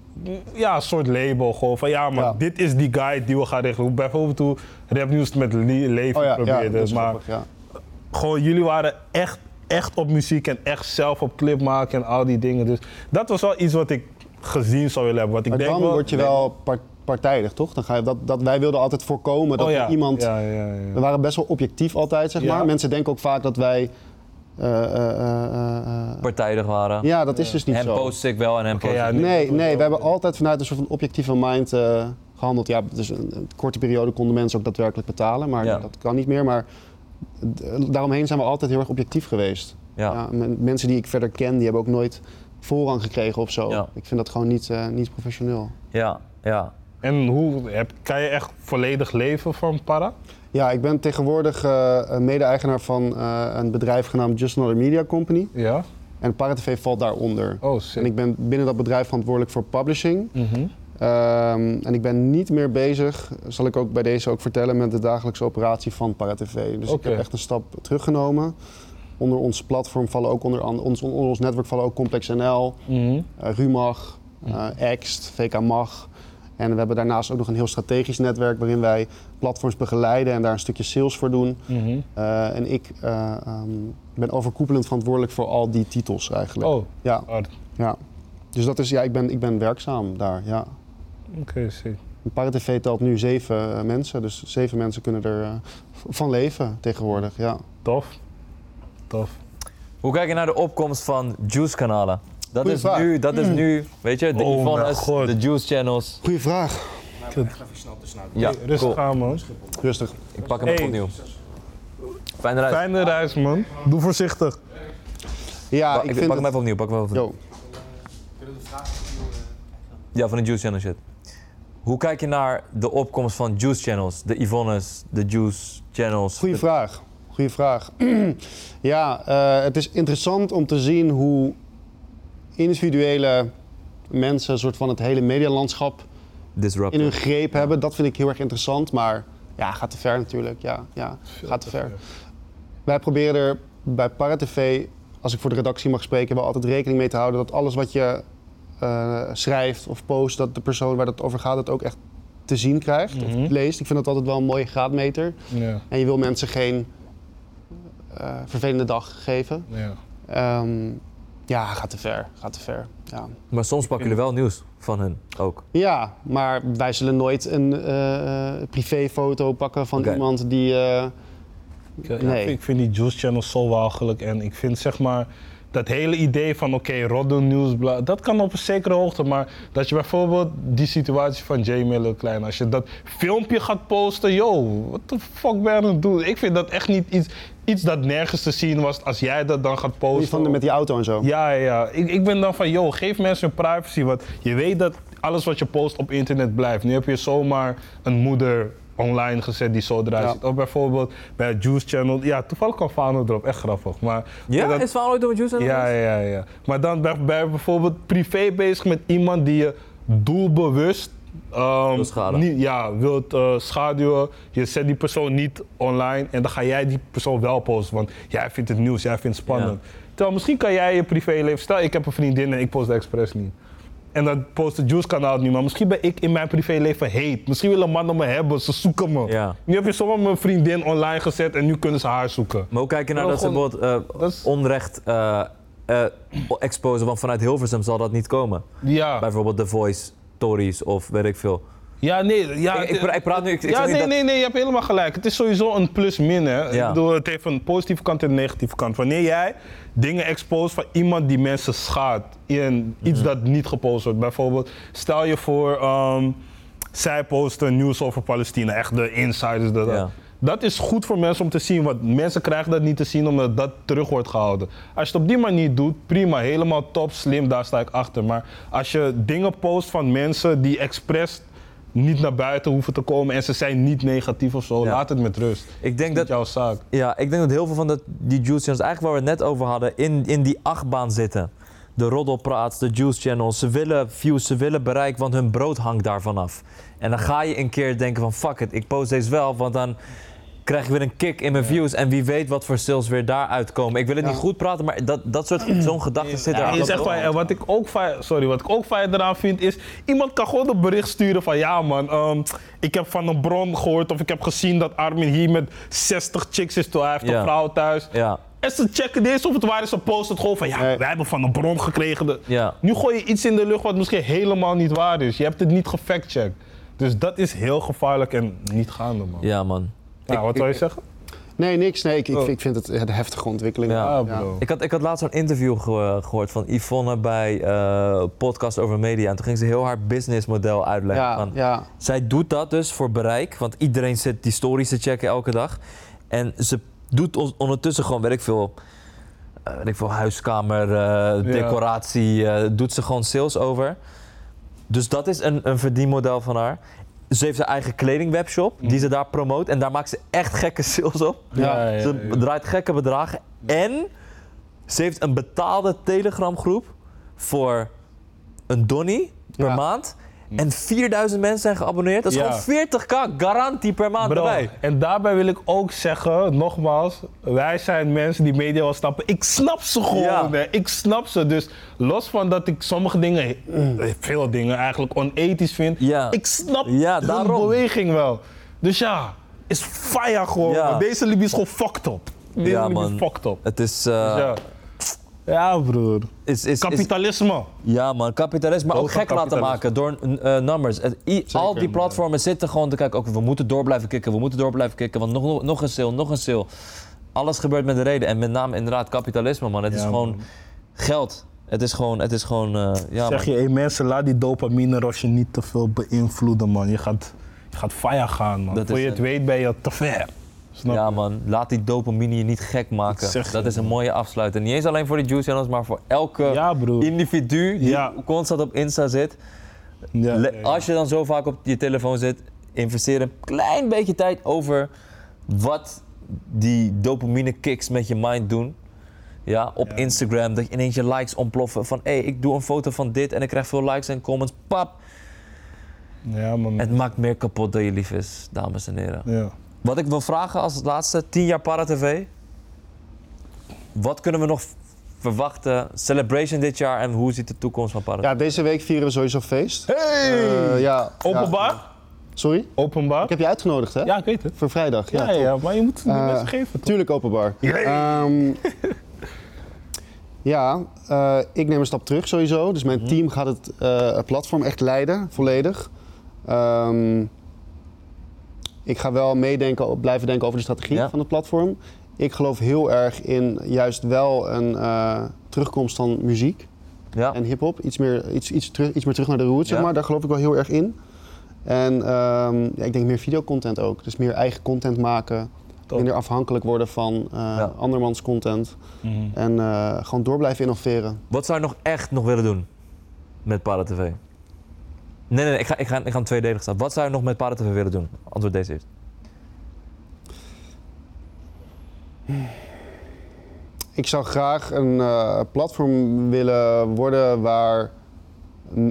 ja, een soort label. Gewoon van, ja, maar
Ja.
dit is die guy die we gaan regelen. Bijvoorbeeld hoe Rapnieuws met Le- Leven
Oh ja,
probeerde.
dat is
maar
grappig,
gewoon, jullie waren echt, echt op muziek en echt zelf op clip maken en al die dingen. Dus dat was wel iets wat ik gezien zou willen hebben. Wat ik
Maar
denk
dan
wel,
word je wel partijdig, toch? Dan ga je, dat, dat, wij wilden altijd voorkomen dat
oh, ja.
iemand...
Ja, ja, ja.
We waren best wel objectief altijd, zeg
Ja.
maar. Mensen denken ook vaak dat wij... eh, eh, eh, eh, eh,
Partijdig waren.
ja, dat is dus niet
hem
zo.
post ik wel en hem
Oké,
post ik.
Nee, nee, we hebben altijd vanuit een soort van objectieve mind eh, gehandeld. Ja, dus een, een korte periode konden mensen ook daadwerkelijk betalen, maar
Ja.
dat kan niet meer. Maar daaromheen zijn we altijd heel erg objectief geweest.
Ja.
Ja, men- mensen die ik verder ken, die hebben ook nooit voorrang gekregen of zo.
Ja.
Ik vind dat gewoon niet, eh, niet professioneel.
Ja, ja.
En hoe, heb, kan je echt volledig leven van Para?
Ja, ik ben tegenwoordig eh, mede-eigenaar van eh, een bedrijf genaamd Just Another Media Company.
Ja?
En ParaTV valt daaronder.
Oh,
En ik ben binnen dat bedrijf verantwoordelijk voor publishing.
Mhm.
Ehm, en ik ben niet meer bezig, zal ik ook bij deze ook vertellen, met de dagelijkse operatie van ParaTV. Dus ik heb echt een stap teruggenomen. Onder ons platform vallen ook onder, ons, onder ons netwerk vallen ook Complex NL,
Mhm.
eh, Rumag, eh Ext, VK Mag. En we hebben daarnaast ook nog een heel strategisch netwerk waarin wij platforms begeleiden en daar een stukje sales voor doen.
Mhm.
Eh, en ik eh, ehm, ben overkoepelend verantwoordelijk voor al die titels eigenlijk.
Oh,
Ja,
hard.
ja. Dus dat is, ja, ik ben, ik ben werkzaam daar, ja.
Oké, sick.
ParaTV telt nu zeven eh, mensen, dus zeven mensen kunnen er van leven tegenwoordig, ja.
Tof. Tof.
Hoe kijk je naar de opkomst van juice-kanalen? Dat
Goeie
is,
vraag.
nu, dat is nu, weet je, de
Oh
Yvonne's, de juice-channels.
Goeie vraag.
Echt even snel tussenuit.
Ja,
Hey, rustig
cool.
aan, man.
Rustig.
Ik pak hem
Hey.
even opnieuw. Fijne reis.
Fijne reis, man. Doe voorzichtig.
Ja, ik
ik
vind
pak hem even opnieuw, pak hem even opnieuw.
Yo.
Ja, van de Juice Channel shit. Hoe kijk je naar de opkomst van Juice Channels? De Yvonne's, de Juice Channels.
Goeie
De-
vraag. Goeie vraag. [clears throat] ja, eh, het is interessant om te zien hoe individuele mensen een soort van het hele medialandschap in hun greep hebben. Dat vind ik heel erg interessant, maar ja, gaat te ver natuurlijk. Ja, ja gaat te ver. Wij proberen er bij ParaTV, als ik voor de redactie mag spreken, wel altijd rekening mee te houden dat alles wat je eh, schrijft of post, dat de persoon waar het over gaat het ook echt te zien krijgt
Mhm.
of leest. Ik vind dat altijd wel een mooie graadmeter.
Ja,
En je wil mensen geen eh, vervelende dag geven.
ja.
Ehm, ja, gaat te ver. Gaat te ver. Ja.
Maar soms pakken jullie wel nieuws van hun ook.
ja, maar wij zullen nooit een eh, privéfoto pakken van iemand die. eh,
ja,
Nee.
ik vind die Juice Channel zo walgelijk. En ik vind zeg maar dat hele idee van oké, rodden nieuws, bla, dat kan op een zekere hoogte. Maar dat je bijvoorbeeld die situatie van Jay Miller Klein, als je dat filmpje gaat posten, yo, wat de fuck ben je aan het doen? Ik vind dat echt niet iets, iets dat nergens te zien was als jij dat dan gaat posten.
die van de, met die auto en zo.
Ja, ja, ja. Ik, ik ben dan van, yo, geef mensen hun privacy. Want je weet dat alles wat je post op internet blijft. Nu heb je zomaar een moeder online gezet die zo eruit
Ja.
ziet. Of bijvoorbeeld bij het Juice Channel. Ja, toevallig kwam Fano erop. Echt grappig. Maar,
Ja,
dat-
is Van ooit door Juice Channel?
ja, ja, ja. Maar dan ben je bijvoorbeeld privé bezig met iemand die je doelbewust... ehm,
Wil.
Niet, ja, wilt eh, schaduwen. Je zet die persoon niet online en dan ga jij die persoon wel posten. Want jij vindt het nieuws, jij vindt het spannend. Terwijl misschien kan jij je privéleven... Stel, ik heb een vriendin en ik post de expres niet. En dan post het Juice kanaal niet. Maar misschien ben ik in mijn privéleven heet. Misschien willen mannen me hebben, ze zoeken me.
Ja.
Nu heb je zomaar mijn vriendin online gezet en nu kunnen ze haar zoeken.
Maar hoe kijk je naar dat ze bijvoorbeeld eh,
dat is-
onrecht eh, exposen? Want vanuit Hilversum zal dat niet komen.
Ja.
Bijvoorbeeld The Voice, Tories of weet ik veel.
Ja, nee. Ja,
Ik- ik pra- ik praat nu- ik-
ja, nee,
dat-
nee, nee, je hebt helemaal gelijk. Het is sowieso een plus-min, hè.
Ja.
Ik bedoel, het heeft een positieve kant en een negatieve kant. Wanneer jij dingen expose van iemand die mensen schaadt in iets
Mhm.
dat niet gepost wordt. Bijvoorbeeld, stel je voor, ehm, zij posten nieuws over Palestina. Echt de insiders. Dat, dat.
Ja.
Dat is goed voor mensen om te zien, want mensen krijgen dat niet te zien omdat dat terug wordt gehouden. Als je het op die manier doet, prima, helemaal top, slim, daar sta ik achter. Maar als je dingen post van mensen die expres niet naar buiten hoeven te komen en ze zijn niet negatief of zo,
Ja.
laat het met rust.
Ik denk dat,
jouw zaak.
ja, ik denk dat heel veel van dat, die Juice Channels, eigenlijk waar we het net over hadden, in, in die achtbaan zitten. De roddelpraats, de Juice Channels, ze willen views, ze willen bereik, want hun brood hangt daarvan af. En dan ga je een keer denken van fuck it, ik post deze wel, want dan krijg ik weer een kick in mijn views. En wie weet wat voor sales weer daaruit komen. Ik wil het
Ja.
niet goed praten, maar dat, dat soort, zo'n gedachte zit
Ja,
er
van, en wat ik ook fijn, sorry, wat ik ook fijn eraan vind is, iemand kan gewoon een bericht sturen van, ja man, ehm, ik heb van een bron gehoord of ik heb gezien dat Armin hier met 60 chicks is, terwijl hij heeft
Ja.
een vrouw thuis.
Ja,
En ze checken dit of het waar is, ze posten het gewoon van, ja,
Nee.
wij hebben van een bron gekregen. De-
ja.
Nu gooi je iets in de lucht wat misschien helemaal niet waar is. Je hebt het niet gefactcheckt. Dus dat is heel gevaarlijk en niet gaande, man.
Ja, man.
Nou,
Ik-
wat wil je
ik-
zeggen?
Nee, niks. Nee, ik, ik,
Oh.
ik vind het een heftige ontwikkeling.
Ja.
Bro.
Ik had, ik had laatst zo'n interview ge- gehoord van Yvonne bij eh Podcast over Media. En toen ging ze heel haar businessmodel uitleggen.
Ja,
van,
ja.
Zij doet dat dus voor bereik, want iedereen zit die stories te checken elke dag. En ze doet on- ondertussen gewoon, weet ik veel, eh, weet ik veel huiskamer, eh, decoratie, eh, doet ze gewoon sales over. Dus dat is een, een verdienmodel van haar. Ze heeft haar eigen kledingwebshop die ze daar promoot en daar maakt ze echt gekke sales op.
Ja,
ja,
Ze
ja.
draait gekke bedragen en ze heeft een betaalde Telegram groep voor een donnie per
Ja.
maand. En 4000 mensen zijn geabonneerd. Dat is
Ja.
gewoon 40k garantie per maand
Bro,
erbij.
en daarbij wil ik ook zeggen, nogmaals, wij zijn mensen die media wel snappen. Ik snap ze gewoon,
Ja.
hè. ik snap ze. Dus los van dat ik sommige dingen, eh, veel dingen eigenlijk onethisch vind,
Ja.
ik snap
Ja,
hun
daarom.
beweging wel. Dus ja, is fire gewoon.
Ja.
man. Deze Libië is gewoon fucked up. Deze
Ja,
Libië is
man.
fucked up.
Het is,
Dus
eh,
ja. Ja, broer.
is, is, is,
Kapitalisme.
Ja man, kapitalisme, maar ook gek laten maken door eh, numbers. I- al die platformen zitten gewoon te kijken, oké, we moeten door blijven kicken, we moeten door blijven kicken, want nog, nog, nog een sale, nog een sale. Alles gebeurt met een reden en met name inderdaad kapitalisme man. Het is gewoon
man.
geld. Het is gewoon, het is gewoon, eh, ja
zeg
man.
je, hey, mensen, laat die dopamine rosje niet te veel beïnvloeden, man. Je gaat, je gaat fire gaan, man.
Dat
Voor je het
het.
weet ben je te ver. Snap
Ja
je?
man, laat die dopamine je niet gek maken. Dat is een mooie afsluiter. Niet eens alleen voor die juice channels, maar voor elke
Ja,
individu die
Ja.
constant op Insta zit.
Ja.
Als je dan zo vaak op je telefoon zit, investeer een klein beetje tijd over wat die dopamine kicks met je mind doen. Ja, op
Ja.
Instagram, dat je ineens je likes ontploffen van hé, hey, ik doe een foto van dit en ik krijg veel likes en comments. Pap!
Ja, man.
Het maakt meer kapot dan je lief is, dames en heren.
Ja.
Wat ik wil vragen als laatste, 10 jaar Para-TV. Wat kunnen we nog verwachten? Celebration dit jaar en hoe ziet de toekomst van Para-TV?
Ja, deze week vieren we sowieso feest.
Hey!
Eh, ja,
Openbaar?
ja. Sorry?
Openbaar?
Ik heb je uitgenodigd, hè?
Ja, ik weet het.
Voor vrijdag. Ja,
Ja, maar je moet die
Eh,
mensen geven. toch?
Tuurlijk openbaar. Ehm, [laughs] ja, eh, ik neem een stap terug sowieso. Dus mijn
Mhm.
team gaat het eh, het platform echt leiden, volledig. Ehm, ik ga wel meedenken, blijven denken over de strategie
Ja.
van het platform. Ik geloof heel erg in juist wel een eh, terugkomst van muziek
Ja.
en hip-hop. Iets meer, iets, iets, terug, iets meer terug naar de roots,
Ja.
zeg maar. Daar geloof ik wel heel erg in. En ehm, ja, ik denk meer videocontent ook. Dus meer eigen content maken.
Top.
Minder afhankelijk worden van eh,
Ja.
andermans content.
Mhm.
En eh, gewoon door blijven innoveren.
Wat zou je nog echt nog willen doen met Para-TV? Nee, nee, nee, ik ga, ik, ga, ik ga hem tweedelig staan. Wat zou je nog met Para-TV willen doen? Antwoord deze eerst.
Ik zou graag een eh, platform willen worden waar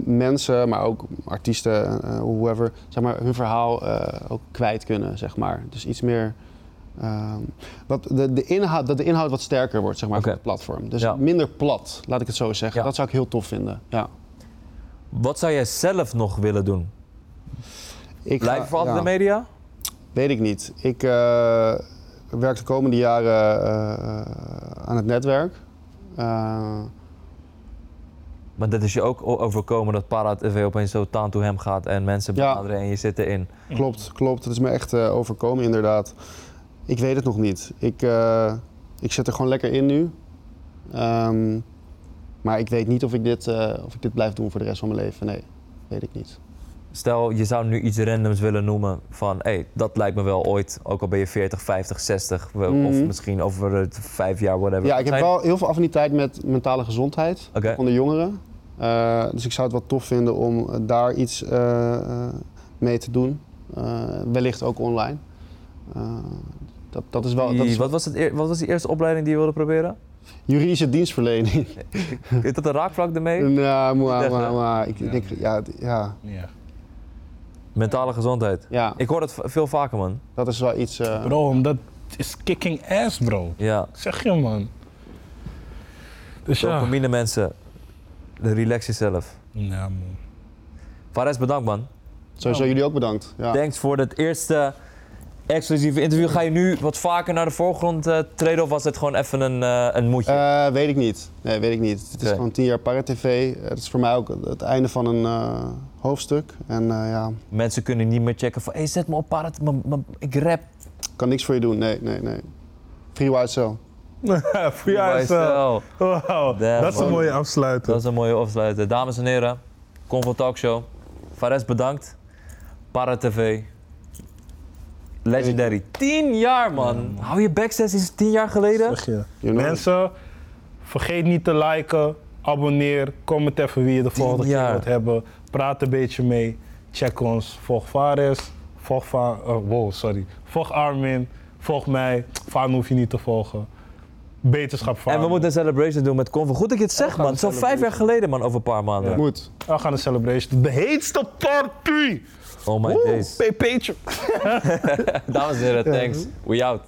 mensen, maar ook artiesten, eh whoever, zeg maar, hun verhaal eh, ook kwijt kunnen, zeg maar. Dus iets meer... ehm, wat de, de inhoud, dat de inhoud wat sterker wordt, zeg maar, van het platform. Dus
Ja.
minder plat, laat ik het zo zeggen.
Ja.
Dat zou ik heel tof vinden, ja.
Wat zou jij zelf nog willen doen?
Ik
Blijven voor altijd
ja.
de media?
Weet ik niet. Ik eh, werk de komende jaren eh, aan het netwerk. Eh,
Maar dat is je ook overkomen dat Para-TV opeens zo taan to hem gaat en mensen
Ja.
benaderen en je zit erin.
klopt, klopt. Het is me echt overkomen inderdaad. Ik weet het nog niet. Ik, ik zit er gewoon lekker in nu. Ehm, maar ik weet niet of ik, dit, eh, of ik dit blijf doen voor de rest van mijn leven. Nee, weet ik niet.
Stel, je zou nu iets randoms willen noemen van, hé, hey, dat lijkt me wel ooit, ook al ben je 40, 50, 60, we- of
Mhm.
misschien over vijf jaar, whatever.
Ja, ik heb wel heel veel affiniteit met mentale gezondheid
Oké.
onder jongeren. Eh, dus ik zou het wel tof vinden om daar iets eh, mee te doen. Wellicht ook online. Dat, dat is wel dat is
wat, was het, wat was die eerste opleiding die je wilde proberen?
Juridische dienstverlening. [laughs]
Is dat een raakvlak ermee?
nou, maar, maar, maar ik
Ja.
denk, ja, ja,
Ja.
Mentale gezondheid.
ja,
Ik hoor dat veel vaker, man.
dat is wel iets. eh,
Bro, het is kicking ass, bro.
Ja.
Zeg je, man. Dus ja.
Dopamine mensen, relax jezelf.
Ja, man.
Fares, bedankt, man.
sowieso jullie ook bedankt. Ja.
Thanks voor het eerste exclusieve interview. Ga je nu wat vaker naar de voorgrond eh, treden of was het gewoon even een, eh, een moedje?
Eh, weet ik niet. Nee, weet ik niet. Het is gewoon tien jaar Para-TV. Het is voor mij ook het einde van een eh, hoofdstuk. En eh, ja,
Mensen kunnen niet meer checken van, hey, zet me op parat, ik rap.
kan niks voor je doen. Nee, nee, nee. Free White Cell.
Wow.
Wow,
Damn,
dat is een mooie afsluiter.
Dat is een mooie afsluiter. Dames en heren, Convo Talkshow. Fares, bedankt. Para TV. Legendary. 10 jaar, man. Hou je backstage is 10 jaar geleden.
Zeg je.
You know.
Mensen, vergeet niet te liken, abonneer, comment even wie je de volgende keer wilt hebben. Praat een beetje mee, check ons. Volg Fares, volg Va eh, wow, sorry. Volg Armin, volg mij. Vaan hoef je niet te volgen. Beterschap Vaan.
En we moeten een celebration doen met Convo. Goed dat je het zegt, man. Zo vijf jaar geleden, man, over een paar maanden.
Moet.
We gaan een celebration doen. De heetste party!
Oh my
Woe,
days.
PP'tje. [laughs]
Dames en heren, thanks. [laughs] We out.